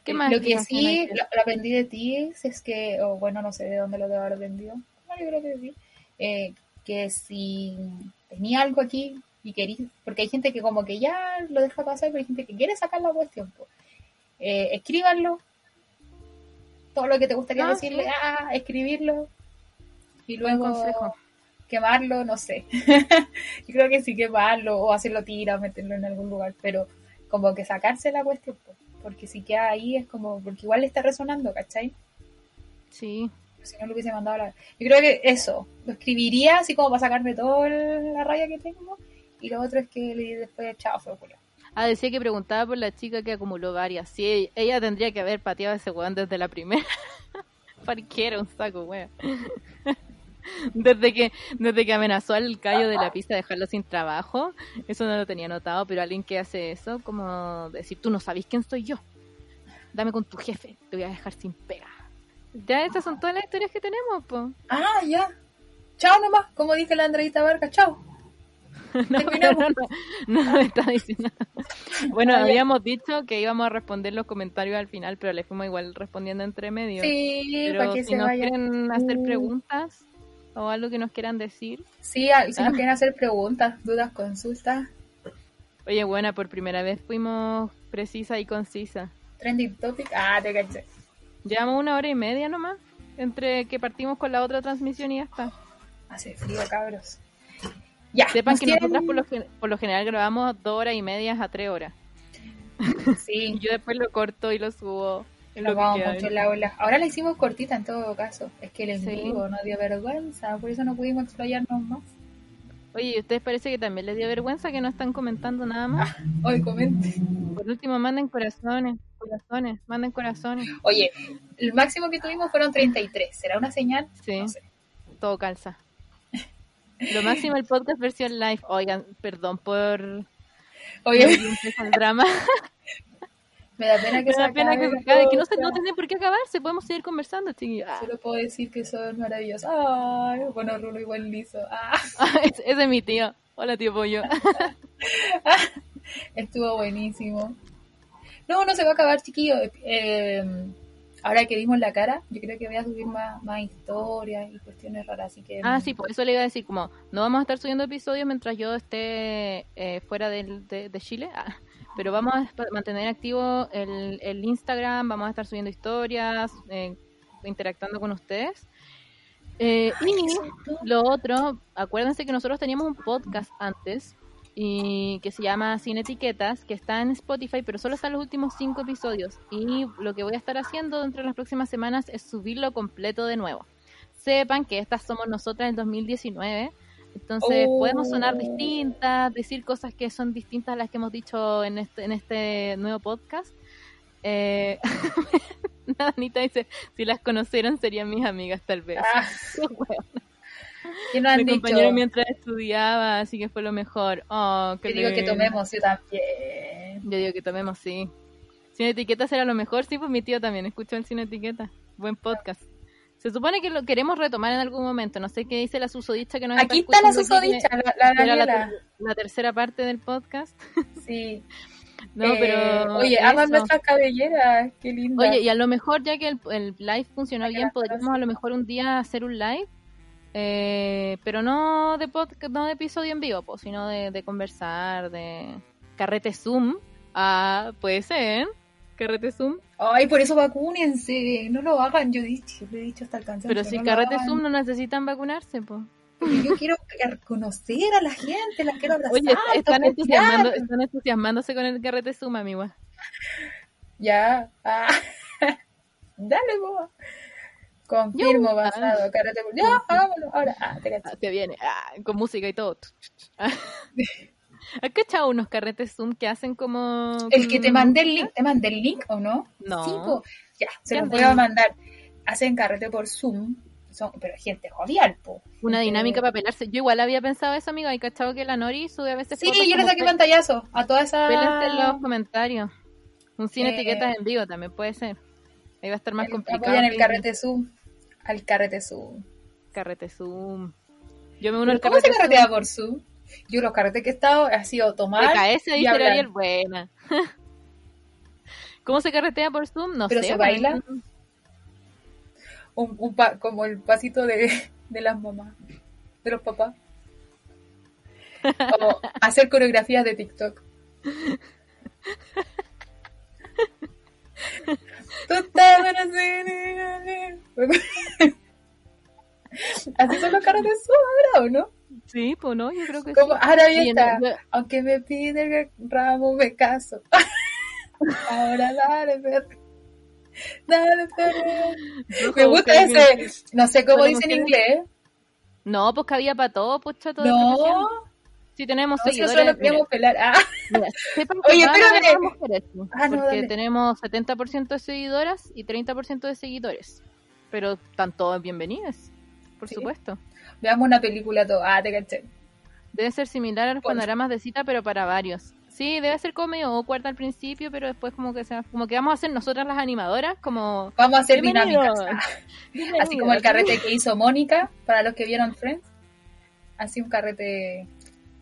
¿Qué más Lo que sí, lo, lo aprendí de ti es, es que, o bueno, no sé de dónde lo debo haber aprendido. No, yo creo que ti. Eh, que si tenía algo aquí y querí, porque hay gente que como que ya lo deja pasar, pero hay gente que quiere sacar la cuestión. pues. Eh, escríbanlo. Todo lo que te gustaría Ah, decirle, sí. ah, escribirlo. Y Buen luego consejo. quemarlo, no sé. yo creo que sí quemarlo o hacerlo tira, meterlo en algún lugar, pero como que sacarse la cuestión, pues, porque si queda ahí es como, porque igual le está resonando, ¿cachai? Sí, Si no lo hubiese mandado a la... Yo creo que eso, lo escribiría así como para sacarme toda la raya que tengo, y lo otro es que le di después, chao, fue culo. Ah, decía que preguntaba por la chica que acumuló varias. Sí, ella, tendría que haber pateado a ese weón desde la primera. Parquera, un saco, weón. Desde que, desde que amenazó al callo de la pista de dejarlo sin trabajo, eso no lo tenía notado, pero alguien que hace eso, como decir, tú no sabes quién soy yo. Dame con tu jefe, te voy a dejar sin pega. Ya estas son todas las historias que tenemos, po. Ah, ya. Chao nomás, como dije la Andreita Vargas, chao. No, no, no, está diciendo. Bueno, Ah, habíamos dicho que íbamos a responder los comentarios al final, pero le fuimos igual respondiendo entre medio. Sí, para pero que si se nos vaya. quieren hacer Uh. preguntas o algo que nos quieran decir. Sí, ah, si Ah. nos quieren hacer preguntas, dudas, consultas, Oye, buena, por primera vez fuimos precisa y concisa. trending topic, ah, te caché. Llevamos una hora y media nomás, entre que partimos con la otra transmisión y ya está. Hace frío, cabros. Ya, Sepan ¿nos que quieren? nosotras por lo, gen- por lo general grabamos dos horas y media a tres horas. Sí, yo después lo corto y lo subo. nos que vamos queda. mucho la ola. Ahora la hicimos cortita en todo caso. Es que el en Sí. nos dio vergüenza, por eso no pudimos explayarnos más. Oye, ¿y ustedes parece que también les dio vergüenza que no están comentando nada más? Hoy comente. Por último, manden corazones, corazones, manden corazones. Oye, el máximo que tuvimos fueron 33. ¿Será una señal? Sí. No sé. Todo calza. Lo máximo el podcast versión live. Oigan, perdón por Oye, el drama. me da pena que Me se da pena que acabe se acabe, que no, se, no tiene por qué acabarse. Podemos seguir conversando, chiquillos. Ah, Solo puedo decir que son maravillosos. Ay, bueno, Rulo igual liso. Ah, ese ese es mi tío. Hola, tío Pollo. estuvo buenísimo. No, no se va a acabar, chiquillo. Eh, ahora que dimos la cara, yo creo que voy a subir más, más historias y cuestiones raras. Así que. Ah, sí, por eso le iba a decir, como, no vamos a estar subiendo episodios mientras yo esté eh, fuera de, de Chile, ah, pero vamos a mantener activo el, el Instagram, vamos a estar subiendo historias, eh, interactuando con ustedes. Eh, y lo otro, acuérdense que nosotros teníamos un podcast antes y que se llama Sin Etiquetas, que está en Spotify, pero solo están los últimos cinco episodios. Y lo que voy a estar haciendo dentro de las próximas semanas es subirlo completo de nuevo. Sepan que estas somos nosotras en 2019. Entonces Oh. podemos sonar distintas, decir cosas que son distintas a las que hemos dicho en este, en este nuevo podcast. Eh, Anita dice, si las conocieran serían mis amigas tal vez. Ah, Qué hueón. ¿qué nos han Me dicho? acompañaron mientras estudiaba, así que fue lo mejor. Oh, Yo digo que lindo. tomemos, yo también. Yo digo que tomemos, sí. Sin etiquetas era lo mejor, sí, pues mi tío también escuchó el Sin etiquetas. Buen podcast. Se supone que lo queremos retomar en algún momento. No sé qué dice la susodicha que nos Aquí está la susodicha, la, la la, Daniela. ter- la tercera parte del podcast. Sí. No, Eh, pero. Oye, aman eso. nuestras cabelleras. Qué linda. Oye, y a lo mejor, ya que el, el live funcionó bien, podríamos a lo mejor un día hacer un live Eh, pero no de podcast, no de episodio en vivo, pues, sino de, de conversar, de carrete Zoom. Ah, puede ser. Carrete Zoom. Ay, por eso vacúnense, no lo hagan, yo he dicho, lo he dicho hasta el cansancio. Pero si no carrete. Zoom no necesitan vacunarse, pues. Porque yo quiero conocer a la gente, la quiero abrazar. Oye, están, entusiasmando, están entusiasmándose con el carrete Zoom, amigo. Ya. Ah. Dale, boba. Confirmo, basado. Carrete. Ya, hagámoslo. Ahora. Ah, te. Ah, se viene, ah, con música y todo. ¿Has cachado unos carretes Zoom que hacen como... El que te mandé el link, ¿te mandé el link o no? No. Po. Ya, se ¿Qué los voy a mandar. Hacen carrete por Zoom. Son, pero gente jovial, po. Una dinámica para pelarse. Yo igual había pensado eso, amigo. Hay cachado que la Nori sube a veces Sí, yo le saqué pantallazo a toda esa. pélense en los comentarios. Un cine Eh, etiquetas en vivo también puede ser. Ahí va a estar más complicado. Apoyan el que carrete Zoom. Al carrete Zoom. Carrete Zoom. Yo me uno al ¿Cómo se carrete carretea Zoom. por Zoom? Yo los carretes que he estado ha sido tomar. PKS y hablar. Buena. ¿Cómo se carretea por Zoom? No ¿Pero sé. se bueno, baila? Un, un pa- como el pasito de, de las mamás, de los papás. O hacer coreografías de TikTok. Tú estás así. Así son los caras de su ahora, ¿o no? Sí, pues no, yo creo que Como, sí. ahora bien está. Aunque me pide el ramo, me caso. ahora dale, perro. Dale, perro. Me gusta ese. No sé cómo dice en inglés. No, pues cabía para todo, pues chato No. Si tenemos no, seguidores. nosotros nos queremos pelar. Ah, mira, Oye, espérame. mujeres, Ah, no, porque dale. tenemos 70% de seguidoras y 30% de seguidores. Pero están todas bienvenidas, por Sí. supuesto. veamos una película todo. Ah, te caché. Debe ser similar a los panoramas de cita, pero para varios. Sí, debe ser como medio awkward al principio, pero después como que se, como que vamos a ser nosotras las animadoras, como Vamos a hacer dinámicas. Así como el carrete que hizo Mónica, para los que vieron Friends. Así un carrete.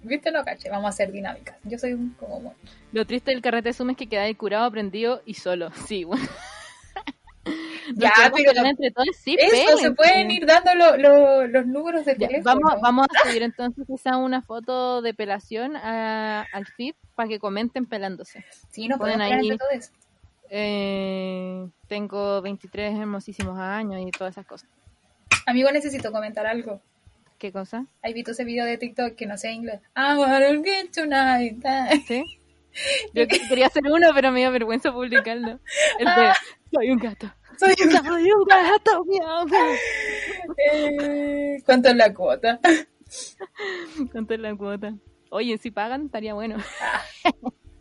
¿Viste? No caché. Vamos a hacer dinámicas. Yo soy un- como. Lo triste del carrete Zoom es que queda ahí curado, prendido y solo. Sí, bueno. Ya, pero entre todos, sí, Eso, se pueden ir dando lo- lo- los números de Ya, teléfono. vamos, vamos a subir entonces quizá una foto de pelación a- al feed para que comenten pelándose. Sí, nos pelar ahí. todos. Eh, tengo 23 hermosísimos años y todas esas cosas. Amigo, necesito comentar algo. ¿Qué cosa? ¿Has visto ese video de TikTok que no sé inglés? I wanna get tonight. ¿Sí? Yo que- quería hacer uno, pero me dio vergüenza publicarlo. El de Soy un gato. Soy un- Soy un gato, miau. Eh, ¿Cuánto es la cuota? ¿Cuánto es la cuota? Oye, si pagan, estaría bueno.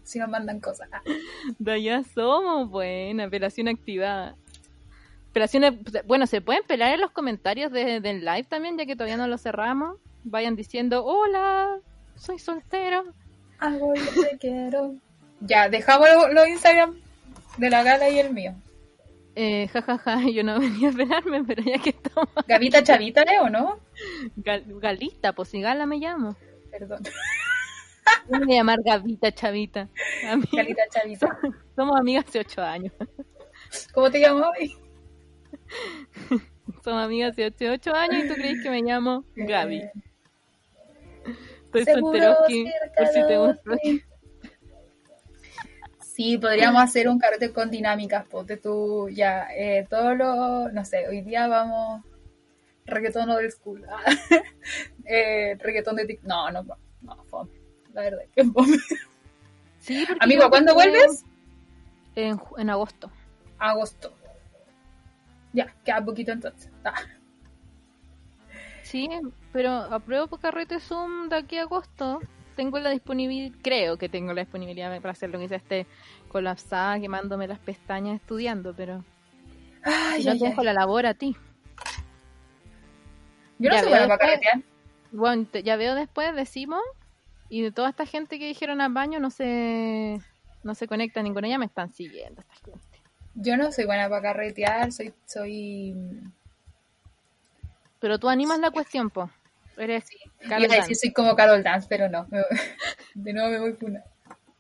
Si nos mandan cosas. Ah, De allá somos, buena, pelación activada. Pelación, bueno, se pueden pelar en los comentarios de- del live también, ya que todavía no lo cerramos. Vayan diciendo, hola, soy soltero. Hago lo que quiero. Ya, dejamos los Instagram de la gala y el mío. Eh, ja, ja, ja, yo no venía a pelarme, pero ya que estamos... Gavita Chavita, ¿o no? Gal- Galista, pues si Gala me llamo. Perdón. Yo me voy a llamar Gavita Chavita. Amiga, Galita Chavita. somos amigas hace ocho años. ¿Cómo te llamas hoy? Somos amigas hace ocho años y tú crees que me llamo Gaby. Estoy solteroski, por si te de gusta. Sí, podríamos hacer un carrete con dinámicas, ponte tú ya, eh, todo lo, no sé, hoy día vamos reggaetón del school, eh, reggaetón de TikTok, no, no, no, fome, la verdad, que fome. Sí, Amigo, ¿cuándo vuelves? En, en agosto. Agosto. Ya, queda poquito entonces. Ah, Sí, pero apruebo por carrete Zoom de aquí a agosto. Tengo la disponibilidad, creo que tengo la disponibilidad para hacer lo que hice este colapsada, quemándome las pestañas estudiando, pero Ay, si no ay, te ay. dejo la labor a ti. Yo no Ya soy veo después. carretear. Bueno, te- ya veo después, decimos, y de toda esta gente que dijeron al baño no se, no se conecta ninguna, ya me están siguiendo esta gente. Yo no soy buena para carretear, soy, soy, Pero tú animas la cuestión, po. Eres Carol iba a Dance. soy como Carol Dance, pero no, de nuevo me voy por una.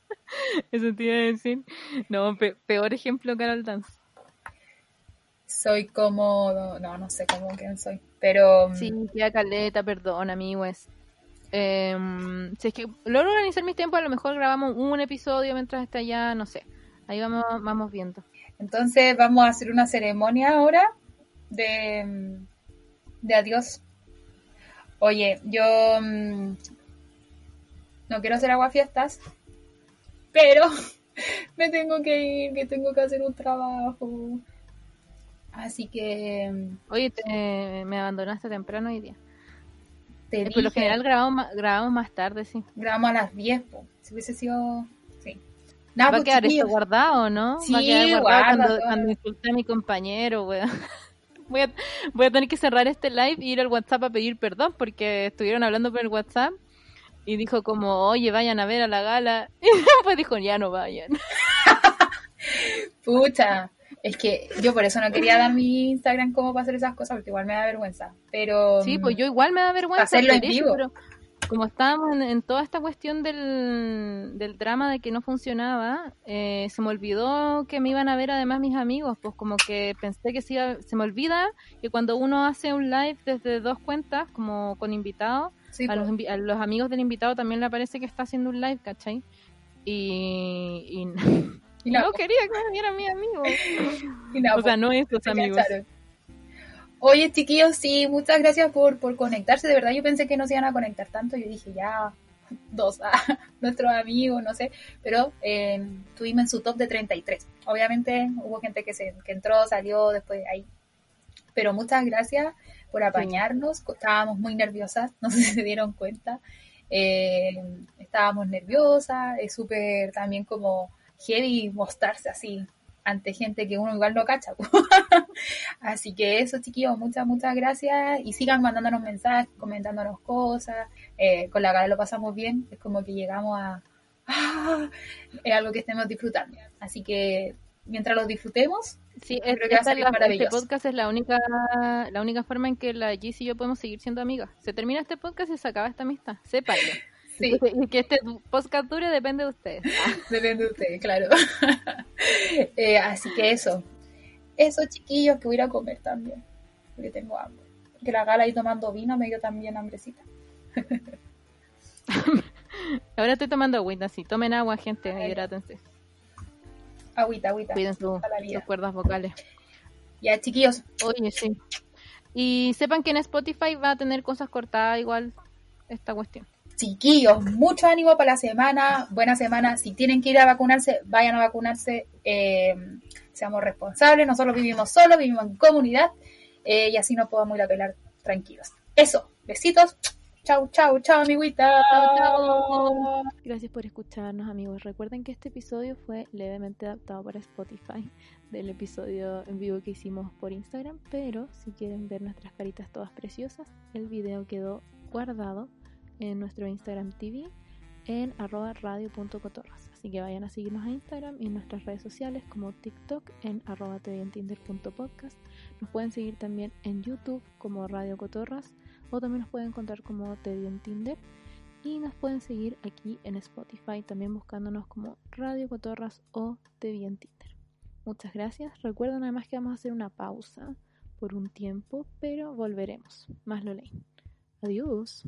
Eso te iba a decir. No, pe- peor ejemplo, Carol Dance. Soy como, no, no sé cómo quién soy. Pero. Sí, tía Caleta, perdón, amigos. Eh, si es que logro organizar mis tiempos, a lo mejor grabamos un episodio mientras está allá, no sé. Ahí vamos, vamos viendo. Entonces vamos a hacer una ceremonia ahora de, de adiós. Oye, yo mm, no quiero hacer aguafiestas, pero me tengo que ir, que tengo que hacer un trabajo. Así que... mm, Oye, te- me abandonaste temprano hoy día. Te Eh, Por lo general grabamos más tarde, sí. grabamos a las 10, po. si hubiese sido... ¿Va a pues, quedar esto guardado, no? Sí, Va a quedar guardado cuando, insulté a mi compañero, weón. Voy a, voy a tener que cerrar este live y ir al WhatsApp a pedir perdón porque estuvieron hablando por el WhatsApp y dijo como, oye, vayan a ver a la gala. Y después dijo, ya no vayan. Pucha, es que yo por eso no quería dar mi Instagram como para hacer esas cosas, porque igual me da vergüenza. Pero Sí, pues yo igual me da vergüenza Hacerlo en vivo. pero como estábamos en, en toda esta cuestión del, del drama de que no funcionaba, eh, se me olvidó que me iban a ver además mis amigos, pues como que pensé que se iba, se me olvida que cuando uno hace un live desde dos cuentas, como con invitados, sí, a, los, pues, invi- a los amigos del invitado también le parece que está haciendo un live, ¿cachai? Y, y y no, no quería que me vieran mis amigos. y no, O sea, no estos amigos. cacharon. Oye, chiquillos, sí, muchas gracias por, por conectarse. De verdad, yo pensé que no se iban a conectar tanto. Yo dije, ya, dos, ah, nuestros amigos, no sé. Pero eh, tuvimos en su top de 33. Obviamente hubo gente que, se, que entró, salió después de ahí. Pero muchas gracias por apañarnos. Estábamos muy nerviosas, no sé si se dieron cuenta. Eh, estábamos nerviosas, es súper también como heavy mostrarse así ante gente que uno igual no cacha. Así que eso, chiquillos, muchas, muchas gracias. Y sigan mandándonos mensajes, comentándonos cosas. Eh, con la cara lo pasamos bien. Es como que llegamos a... ¡Ah! Es algo que estemos disfrutando. Así que mientras lo disfrutemos, Sí, creo es- que va a esta la- este podcast es la única la única forma en que la Gis y yo podemos seguir siendo amigas. Se termina este podcast y se acaba esta amistad. Sépanlo. Sí, que este podcast dure depende de ustedes. depende de ustedes, claro. Eh, así que eso. Eso, chiquillos, que voy a ir a comer también. Porque tengo hambre. Porque la gala ahí tomando vino me dio también hambrecita. Ahora estoy tomando agüita, así. Tomen agua, gente. Hidrátense. Agüita, agüita. Cuiden su- sus cuerdas vocales. Ya, chiquillos, Oye, sí. Y sepan que en Spotify va a tener cosas cortadas igual esta cuestión. Chiquillos, mucho ánimo para la semana, buena semana. Si tienen que ir a vacunarse, vayan a vacunarse. eh, seamos responsables. Nosotros vivimos solos, vivimos en comunidad eh, y así nos podemos ir a pelar tranquilos. Eso, besitos. Chau, chau, chau, amiguita. Gracias por escucharnos, amigos. Recuerden que este episodio fue levemente adaptado para Spotify del episodio en vivo que hicimos por Instagram, pero si quieren ver nuestras caritas todas preciosas, el video quedó guardado en nuestro Instagram TV en arroba radio.cotorras. Así que vayan a seguirnos a Instagram y en nuestras redes sociales como TikTok en arroba tventinder.podcast. Nos pueden seguir también en YouTube como Radio Cotorras o también nos pueden encontrar como TV en Tinder y nos pueden seguir aquí en Spotify también buscándonos como Radio Cotorras o TV en Tinder. Muchas gracias. Recuerden además que vamos a hacer una pausa por un tiempo, pero volveremos. Más lo leen. Adiós.